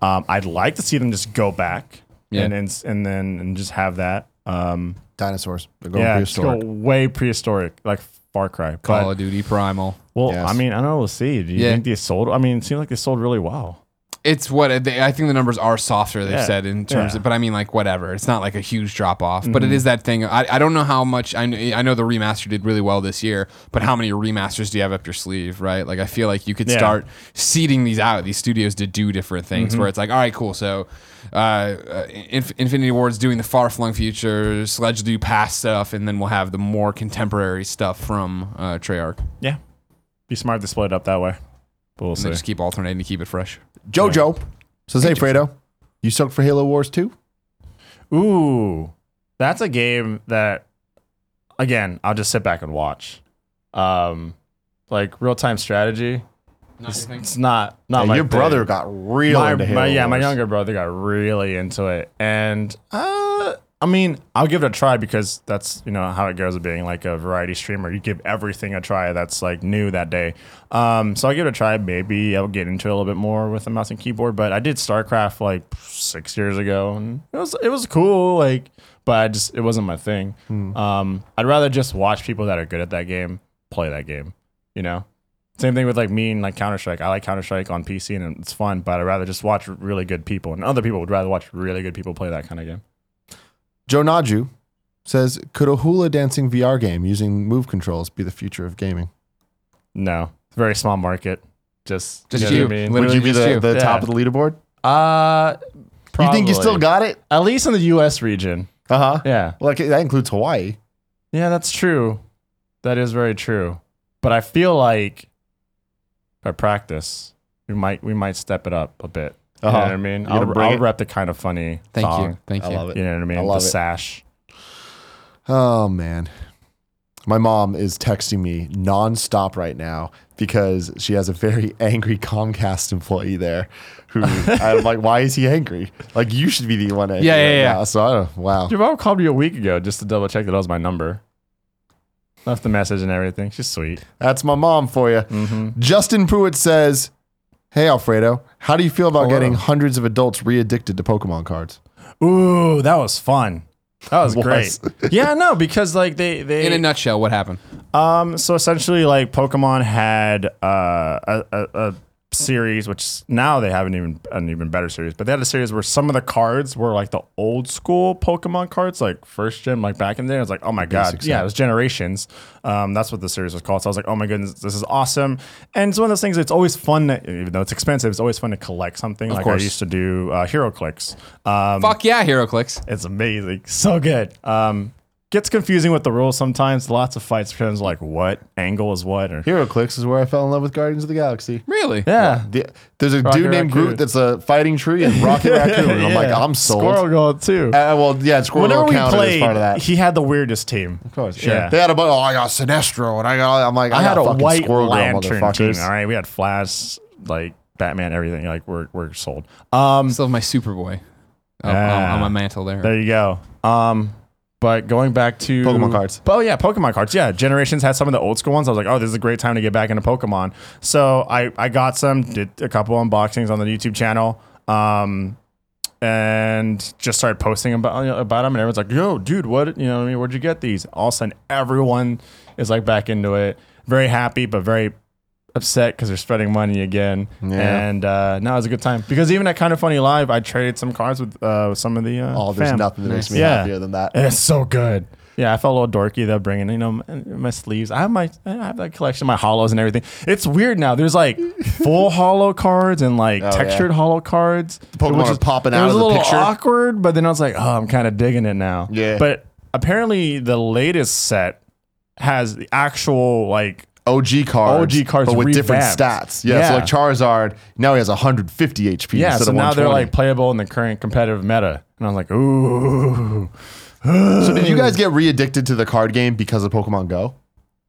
Um, I'd like to see them just go back Yeah. and, and and then and just have that. Um, Dinosaurs. They're going yeah, just go way prehistoric, like Far Cry. Call But, of Duty Primal. well, Yes. I mean, I don't know. We'll see. Do you Yeah. think they sold? I mean, it seemed like they sold really well. It's what they, I think the numbers are softer. They've Yeah. said in terms Yeah. of, but I mean, like whatever. It's not like a huge drop off, but Mm-hmm. it is that thing. I, I don't know how much. I kn- I know the remaster did really well this year, but how many remasters do you have up your sleeve, right? Like I feel like you could Yeah. start seeding these out, these studios to do different things. Mm-hmm. Where it's like, all right, cool. So, uh, uh, Inf- Infinity Ward's doing the far flung future, Sledge will do past stuff, and then we'll have the more contemporary stuff from uh, Treyarch. Yeah, be smart to split it up that way. But we'll And see. then just keep alternating to keep it fresh. Jojo says, "Hey, Fredo, you stoked for Halo Wars 2? Ooh, that's a game that, again, I'll just sit back and watch. Um, like real time strategy. It's, it's not not Hey, my your brother thing. got real my, into Halo my- yeah, my Wars. younger brother got really into it, and uh, I mean, I'll give it a try because that's you know how it goes with being like a variety streamer. You give everything a try that's like new that day. Um, so I'll give it a try. Maybe I'll get into it a little bit more with a mouse and keyboard. But I did StarCraft like six years ago, and it was it was cool. Like, but I just it wasn't my thing. Hmm. Um, I'd rather just watch people that are good at that game play that game. You know. Same thing with like me and like Counter Strike. I like Counter Strike on PC and it's fun, but I'd rather just watch really good people. And other people would rather watch really good people play that kind of game. Joe Naju says, "Could a hula dancing VR game using move controls be the future of gaming? No, it's a very small market. Just, Just you. Know you. what I mean? Literally Would you be just the, you. the Yeah. top of the leaderboard? Uh, You think you still probably. got it? at least in the U.S. region? Uh huh. Yeah, Well, like, that includes Hawaii. yeah, that's true. That is very true. But I feel like by practice, we might we might step it up a bit. You know Uh-huh. what I mean? I'll, bring I'll it? rep the kind of funny Thank song. you. Thank I you. love it. You know what I mean? I love the it. sash. Oh man. My mom is texting me nonstop right now because she has a very angry Comcast employee there who I'm like, why is he angry? Like you should be the one angry. Yeah, yeah, right yeah. now. So I don't wow. Your mom called me a week ago just to double check that that was my number. Left the message and everything. She's sweet. That's my mom for you. Mm-hmm. Justin Pruitt says, Hey Alfredo, how do you feel about Hello. getting hundreds of adults re-addicted to Pokemon cards? Ooh, that was fun. That was Was. great. yeah, no, because like they they In a nutshell, what happened? Um, so essentially, like Pokemon had uh, a, a, a series, which now they have an even an even better series. But they had a series where some of the cards were like the old school Pokemon cards, like first gen, like back in there. I was like, oh my god, basic yeah, it was generations. Um, that's what the series was called. So I was like, oh my goodness, this is awesome. And it's one of those things. It's always fun, to, even though it's expensive. It's always fun to collect something. like course. I used to do uh, HeroClix. Um, Fuck yeah, HeroClix. it's amazing. So good. Um, gets confusing with the rules sometimes. Lots of fights depends like what angle is what or HeroClix is where I fell in love with Guardians of the Galaxy. Really? yeah. The- there's a Rocket dude named Raccoon. Groot that's a fighting tree and Rocket Raccoon. And I'm like, Yeah. I'm sold. Squirrel Girl too. Uh, well, yeah, Squirrel Whenever Girl we counted as played, part of that. he had the weirdest team. Of course, sure. Yeah. They had a bunch. Oh, I got Sinestro, and I got. I'm like, I, I had got a fucking white Squirrel Girl, lantern team. motherfuckers. All right, we had Flash, like Batman, everything. Like we're we're sold. Um, Still have my Superboy oh, on- Ah. on my mantle there. There you go. Um, but going back to Pokemon cards. Oh yeah, Pokemon cards. Yeah, Generations had some of the old school ones. I was like, oh, this is a great time to get back into Pokemon. So I I got some, did a couple unboxings on the YouTube channel. Um, and just started posting about you know, about them, and everyone's like, "Yo, dude, what you know? what I mean, where'd you get these?" All of a sudden, everyone is like back into it. Very happy, but very upset because they're spreading money again. Yeah. And uh, now it's a good time because even at Kind of Funny Live, I traded some cards with uh, some of the uh, Oh, there's fam. nothing that makes me Yeah. happier than that. And it's so good. Yeah, I felt a little dorky though, bringing you know my, sleeves. I have my I have that collection, my hollows and everything. It's weird now. There's like full hollow cards and like Oh, yeah. textured hollow cards. Pokemon which are popping it out was of a little picture. awkward, but then I was like, oh, I'm kind of digging it now. Yeah. But apparently, the latest set has the actual like OG cards, OG cards but with different stats. Yeah, so like Charizard now he has 150 HP yeah. instead So of now they're like playable in the current competitive meta, and I was like, ooh. so did you guys get re-addicted to the card game because of Pokemon Go?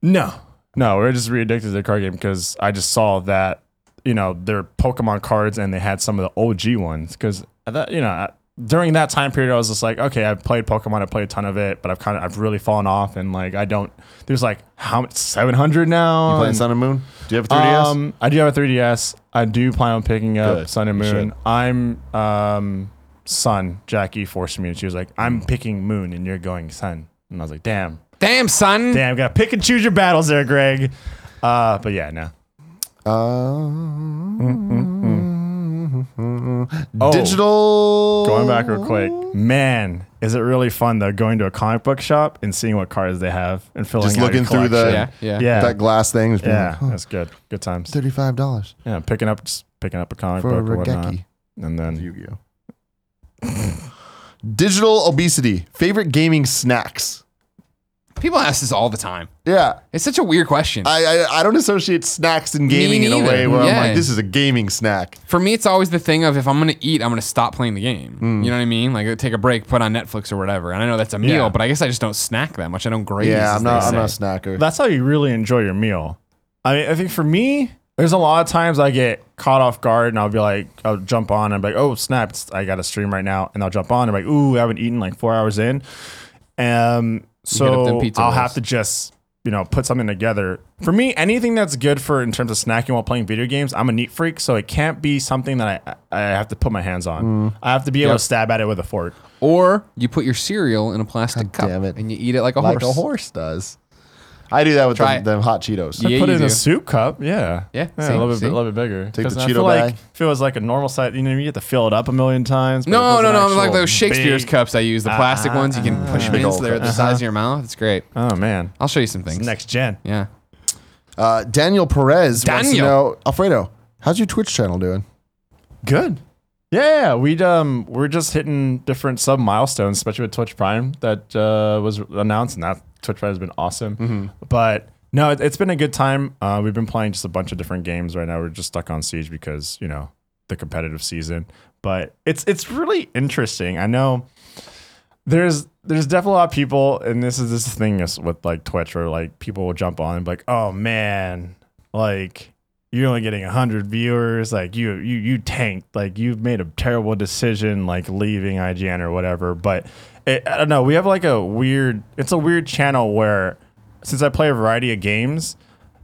No, no, we're just re-addicted to the card game because I just saw that you know they're Pokemon cards and they had some of the OG ones because I that you know I- during that time period I was just like okay I've played Pokemon I played a ton of it but I've kind of I've really fallen off and like I don't there's like how much 700 now You playing and- Sun and Moon? Do you have a 3DS? um, I do have a 3DS. I do plan on picking up Good. Sun and Moon. I'm um Sun. Jackie forced me, and she was like, "I'm picking Moon, and you're going Sun." And I was like, "Damn, Damn, Sun, damn, gotta pick and choose your battles there, Greg." Uh, but yeah, no. Uh, Oh. Digital. Going back real quick, man, is it really fun though going to a comic book shop and seeing what cards they have and filling Just out looking your through the- collection. Yeah, yeah. yeah, That glass thing. just being yeah, like, huh, that's good. Good times. Thirty-five dollars Yeah, picking up just picking up a comic for a book or whatnot, Regeki. and then Yu-Gi-Oh. Digital obesity. Favorite gaming snacks. People ask this all the time. Yeah, It's such a weird question. I I, I don't associate snacks and gaming in a neither. way where I'm Yeah. like, this is a gaming snack. For me, it's always the thing of if I'm gonna eat, I'm gonna stop playing the game. Hmm. You know what I mean? Like take a break, put on Netflix or whatever. And I know that's a meal, Yeah. but I guess I just don't snack that much. I don't graze. Yeah, as I'm they not. I'm say. not a snacker. that's how you really enjoy your meal. I mean, I think for me, there's a lot of times I get caught off guard and I'll be like, I'll jump on and be like, oh, snap, it's- I got to stream right now. And I'll jump on and be like, ooh, I haven't eaten like four hours in. Um, hit up them so pizza I'll rolls. have to just, you know, put something together. For me, anything that's good for in terms of snacking while playing video games, I'm a neat freak. So it can't be something that I, I have to put my hands on. Mm. I have to be able Yep. to stab at it with a fork. Or you put your cereal in a plastic God cup damn it. and you eat it like a like horse. a horse does. I do that with Try them, it. them hot Cheetos. Yeah, put it you in a soup cup. Yeah. Yeah, a see, little bit, see? a little bit bigger. Take the 'Cause I Cheeto feel bag. Like, if it was like a normal size, you know, you get to fill it up a million times. but it No, was no, an no. Like actual those Shakespeare's big- cups I use, the plastic Ah, ones you can push them Big in so old they're the size of your mouth. It's great. Oh man, I'll show you some things. next gen. Yeah. Uh, Daniel Perez wants to Daniel. know, Alfredo, how's your Twitch channel doing? Good. Yeah, we'd um we're just hitting different sub milestones, especially with Twitch Prime that uh, was announced, and that Twitch has been awesome. But no, it, it's been a good time. Uh, we've been playing just a bunch of different games right now. We're just stuck on Siege because you know the competitive season, but it's it's really interesting. I know there's there's definitely a lot of people, and this is this thing is with like Twitch, where like people will jump on and be like, oh man, like you're only getting 100 viewers like you you you tanked like you've made a terrible decision like leaving ign or whatever but it, i don't know we have like a weird it's a weird channel where since i play a variety of games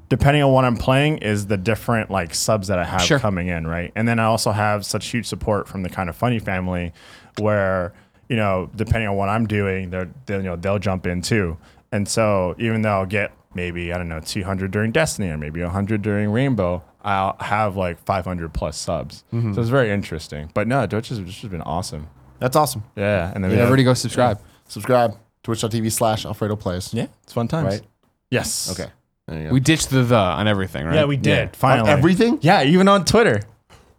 depending on what i'm playing is the different like subs that i have Sure. coming in right and then i also have such huge support from the kind of funny family where you know depending on what i'm doing they're they, you know they'll jump in too and so even though i'll get maybe I don't know 200 during Destiny or maybe 100 during Rainbow, I'll have like 500 plus subs. Mm-hmm. So it's very interesting. But no, Twitch has just been awesome. That's awesome. Yeah, and then we Yeah, have- everybody go subscribe. Subscribe, twitch.tv slash Alfredo Plays. yeah, it's fun times. Right? Yes. Okay. There you go. We ditched the the on everything, right? Yeah, we did On finally. everything? Yeah, even on Twitter.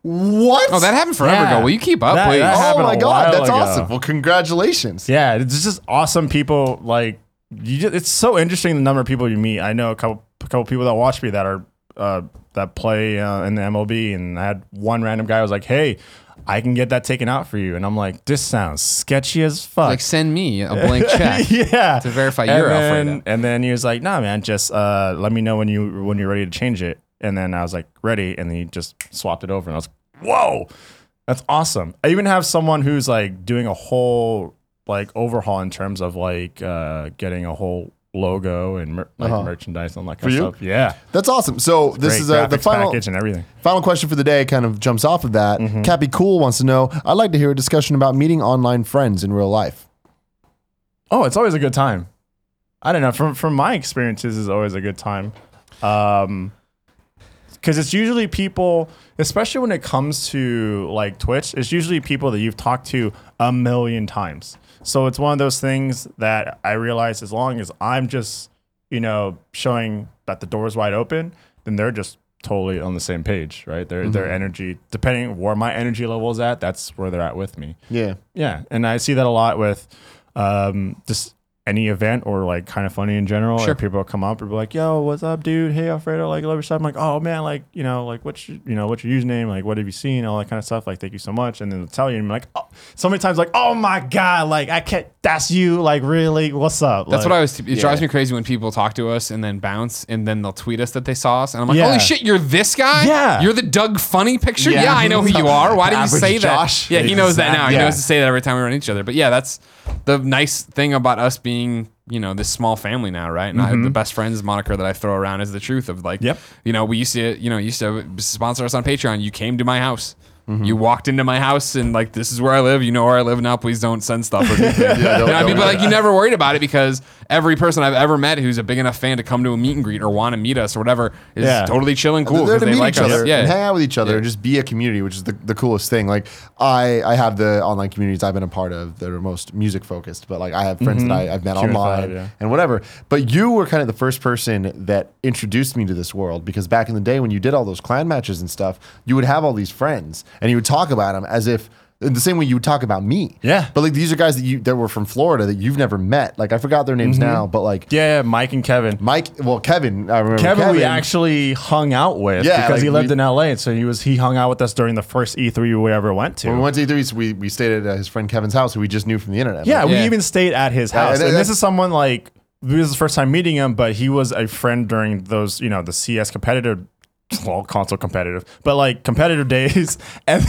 What? Oh, that happened forever Yeah. ago. Will you keep up, That- please? that Oh my a God. while That's ago. awesome. Well, congratulations. Yeah, it's just awesome people. Like you, just, it's so interesting the number of people you meet. I know a couple, a couple people that watch me that are uh, that play uh, in the MLB, and I had one random guy who was like, "Hey, I can get that taken out for you," and I'm like, "This sounds sketchy as fuck." Like send me a blank check. yeah, to verify and you're then, Alfredo. And then he was like, "Nah, man, just uh, let me know when you when you're ready to change it." And then I was like, "Ready," and then he just swapped it over, and I was like, "Whoa, that's awesome!" I even have someone who's like doing a whole like overhaul in terms of like uh, getting a whole logo and mer- like Uh-huh. merchandise and all that For kind you? of stuff. Yeah, That's awesome. So this Great is uh, the final package and everything. final question for the day. Kind of jumps off of that. Mm-hmm. Cappy Cool wants to know. I'd like to hear a discussion about meeting online friends in real life. Oh, it's always a good time. I don't know. From from my experiences, is always a good time. Um, because it's usually people, especially when it comes to like Twitch, it's usually people that you've talked to a million times. So it's one of those things that I realize as long as I'm just, you know, showing that the door is wide open, then they're just totally on the same page, right? Their their energy, depending where my energy level is at, that's where they're at with me. Yeah. Yeah, and I see that a lot with um, just any event or like kind of funny in general. Sure. Sure. People come up and be like, "Yo, what's up, dude? Hey, Alfredo, like, love your stuff." I'm like, "Oh man, like, you know, like, what's your, you know, what's your username? Like, what have you seen? All that kind of stuff. Like, thank you so much." And then they'll tell you, and I'm like, oh, so many times, like, "Oh my god, like, I can't. That's you. Like, really? What's up?" That's Like, what I was. It yeah. drives me crazy when people talk to us and then bounce, and then they'll tweet us that they saw us, and I'm like, Yeah. "Holy shit, you're this guy? Yeah. you're the Doug Funnie picture? Yeah. Yeah, I know who you are. Why did you say that? Josh. Yeah, he knows that now. He knows to say that every time we run into each other. But yeah, that's the nice thing about us being, you know, this small family now, right? And I, the best friends moniker that I throw around is the truth of like, Mm-hmm. Yep. you know, we used to, you know, used to sponsor us on Patreon. You came to my house. Mm-hmm. You walked into my house and like this is where I live. You know where I live now. Please don't send stuff. Or anything. don't- You know what I mean? But like you never worried about it because every person I've ever met who's a big enough fan to come to a meet and greet or want to meet us or whatever is Yeah. totally chill and cool because to they meet like each other us. Yeah. and hang out with each other Yeah. and just be a community, which is the, the coolest thing. Like I, I have the online communities I've been a part of that are most music focused, but like I have friends that I, I've met online yeah. and whatever. But you were kind of the first person that introduced me to this world because back in the day when you did all those clan matches and stuff, you would have all these friends and you would talk about them as if in the same way you would talk about me. Yeah. But like these are guys that you that were from Florida that you've never met. Like I forgot their names now, but like Yeah, yeah, Mike and Kevin. Mike, well Kevin, I remember Kevin, we actually hung out with Yeah, because he lived we- in LA, and so he was he hung out with us during the first E3 we ever went to. When we went to E3, so we, we stayed at uh, his friend Kevin's house, who we just knew from the internet. Yeah, Like, we Yeah. even stayed at his Yeah, house. and and this is someone like this is the first time meeting him, but he was a friend during those, you know, the CS competitive well, console competitive, but like competitive days. And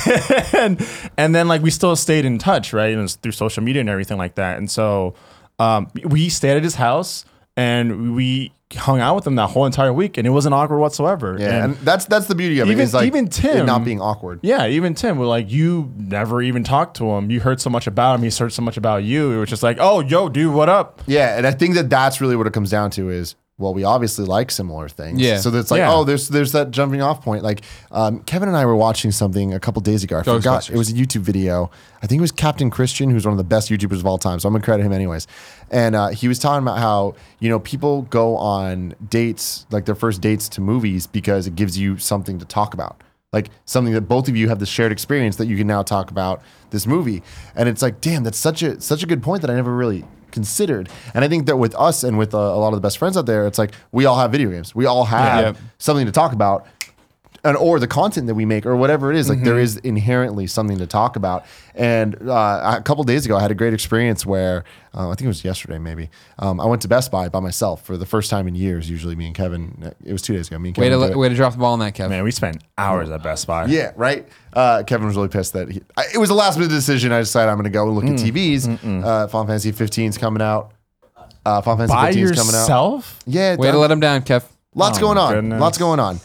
then and then like we still stayed in touch, right? And it was through social media and everything like that. And so um, we stayed at his house and we hung out with him that whole entire week and it wasn't awkward whatsoever. yeah, and, that's that's the beauty of it. Even- Is like even Tim- not being awkward. Yeah, even Tim, we're like, you never even talked to him. You heard so much about him. He's heard so much about you. It was just like, oh, yo, dude, what up? Yeah, and I think that that's really what it comes down to is well, we obviously like similar things. Yeah. So it's like, Yeah. oh, there's there's that jumping off point. Like um, Kevin and I were watching something a couple days ago. I forgot it was a YouTube video. I think it was Captain Christian, who's one of the best YouTubers of all time. So I'm gonna credit him anyways. And uh, he was talking about how you know people go on dates, like their first dates to movies, because it gives you something to talk about. Like something that both of you have this shared experience that you can now talk about this movie. And it's like, damn, that's such a such a good point that I never really considered. And I think that with us and with uh, a lot of the best friends out there, it's like we all have video games. We all have Yeah. something to talk about. And, or the content that we make or whatever it is like there is inherently something to talk about and uh, a couple days ago i had a great experience where uh, i think it was yesterday maybe um, i went to best buy by myself for the first time in years usually me and kevin it was two days ago me and Way kevin to do way to drop the ball on that, Kevin. Man, we spent hours at Best Buy. Yeah, right. Uh, Kevin was really pissed that he. I, it was a last minute decision. I decided I'm going to go and look at TVs. Uh, Final Fantasy 15 is coming out. Uh, Final Fantasy By 15 is coming out. yourself? Yeah, Way to let him down, Kev. lots Oh going on. goodness. Lots going on.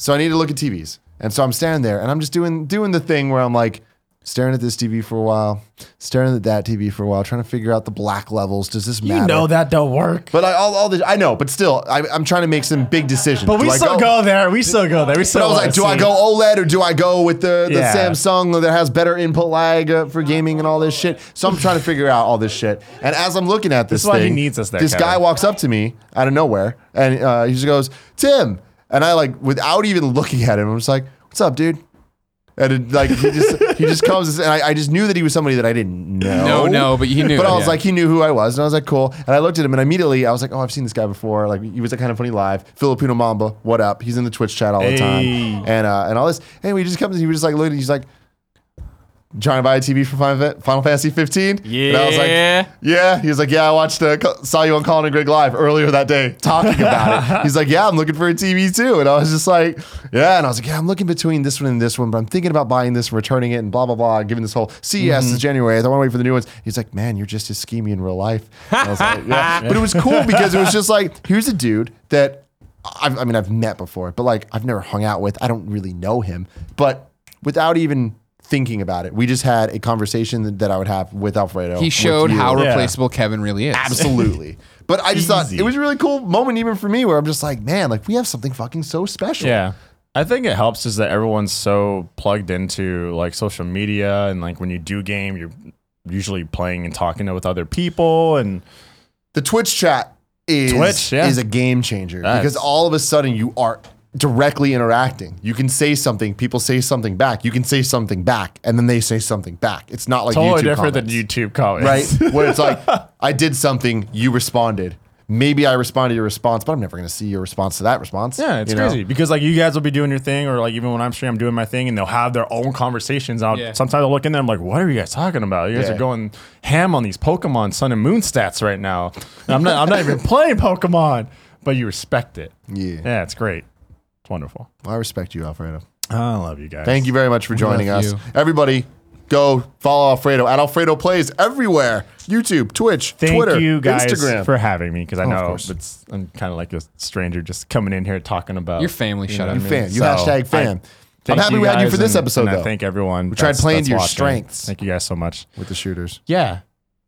So I need to look at TVs, and so I'm standing there, and I'm just doing doing the thing where I'm like staring at this TV for a while, staring at that TV for a while, trying to figure out the black levels. Does this matter? You know that don't work. But I, all, all this, I know, but still, I, I'm trying to make some big decisions. But we I still go, there. We still go there. We still But I was like, do I go OLED or do I go with the, the Yeah. Samsung that has better input lag uh, for gaming and all this shit? So I'm trying to figure out all this shit. And as I'm looking at this, is why he thing, needs us there, This Kevin. guy walks up to me out of nowhere and uh, he just goes, Tim. And I like, without even looking at him, I'm just like, what's up, dude? And it, like he just he just comes and I, I just knew that he was somebody that I didn't know. No, no, but you knew But I was yeah. like, he knew who I was, and I was like, cool. And I looked at him, and immediately I was like, oh, I've seen this guy before. Like he was at kind of funny live. Filipino Mamba, what up? He's in the Twitch chat all the Hey. time, and uh, and all this. Anyway, he just comes. And he was just like looking. He's like. Trying to buy a TV for Final Fantasy 15. And I was like, Yeah. yeah. He was like, yeah, I watched, uh, saw you on Colin and Greg live earlier that day talking about it. He's like, yeah, I'm looking for a TV too. And I was just like, yeah. And I was like, yeah, I'm looking between this one and this one, but I'm thinking about buying this and returning it and blah, blah, blah. Giving this whole CES is January. I don't want to wait for the new ones. He's like, man, you're just as schemy in real life. And I was like, yeah. But it was cool because it was just like, here's a dude that I've, I mean, I've met before, but like I've never hung out with. I don't really know him. But without even thinking about it, we just had a conversation that, that I would have with Alfredo. He showed you. how Yeah. replaceable Kevin really is. Absolutely. But I just thought Easy. it was a really cool moment even for me where I'm just like, man, like we have something fucking so special. Yeah. I think it helps is that everyone's so plugged into like social media and like when you do game, you're usually playing and talking with other people and The Twitch chat is Twitch, yeah. is a game changer That's- because all of a sudden you are directly interacting. You can say something, people say something back. You can say something back, and then they say something back. It's not like totally YouTube different comments, than YouTube comments. right? Where it's like I did something, you responded. Maybe I responded to your response, but I'm never going to see your response to that response. Yeah, it's you know? crazy because like you guys will be doing your thing, or like even when I'm streaming, I'm doing my thing, and they'll have their own conversations. I'll, Yeah. Sometimes I'll look in there, I'm like, "What are you guys talking about? You guys Yeah. are going ham on these Pokemon Sun and Moon stats right now." And I'm not, I'm not even playing Pokemon, but you respect it. Yeah. Yeah, it's great. It's wonderful. I respect you, Alfredo. I love you guys. Thank you very much for joining love us. you. Everybody, go follow Alfredo at Alfredo Plays everywhere YouTube, Twitch, Thank Twitter, you guys Instagram. for having me because I oh, of know course. it's I'm kind of like a stranger just coming in here talking about Your family, you shut up. You I mean? fan. You hashtag fan. I I'm thank happy we had you guys for this and- episode, and I though. thank everyone. We tried playing to your watching. strengths. Thank you guys so much. with the shooters. Yeah.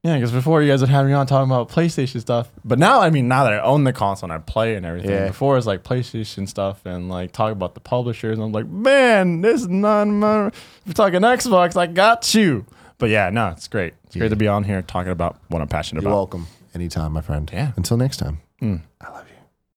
Yeah, because before you guys would have me on talking about PlayStation stuff. But now, I mean, now that I own the console and I play and everything, Yeah. before it's like PlayStation stuff and like talk about the publishers. And I'm like, man, this is not my. If you're talking Xbox, I got you. But yeah, no, it's great. It's great to be on here talking about what I'm passionate You're about. welcome. Anytime, my friend. Yeah. Until next time. Mm. I love you.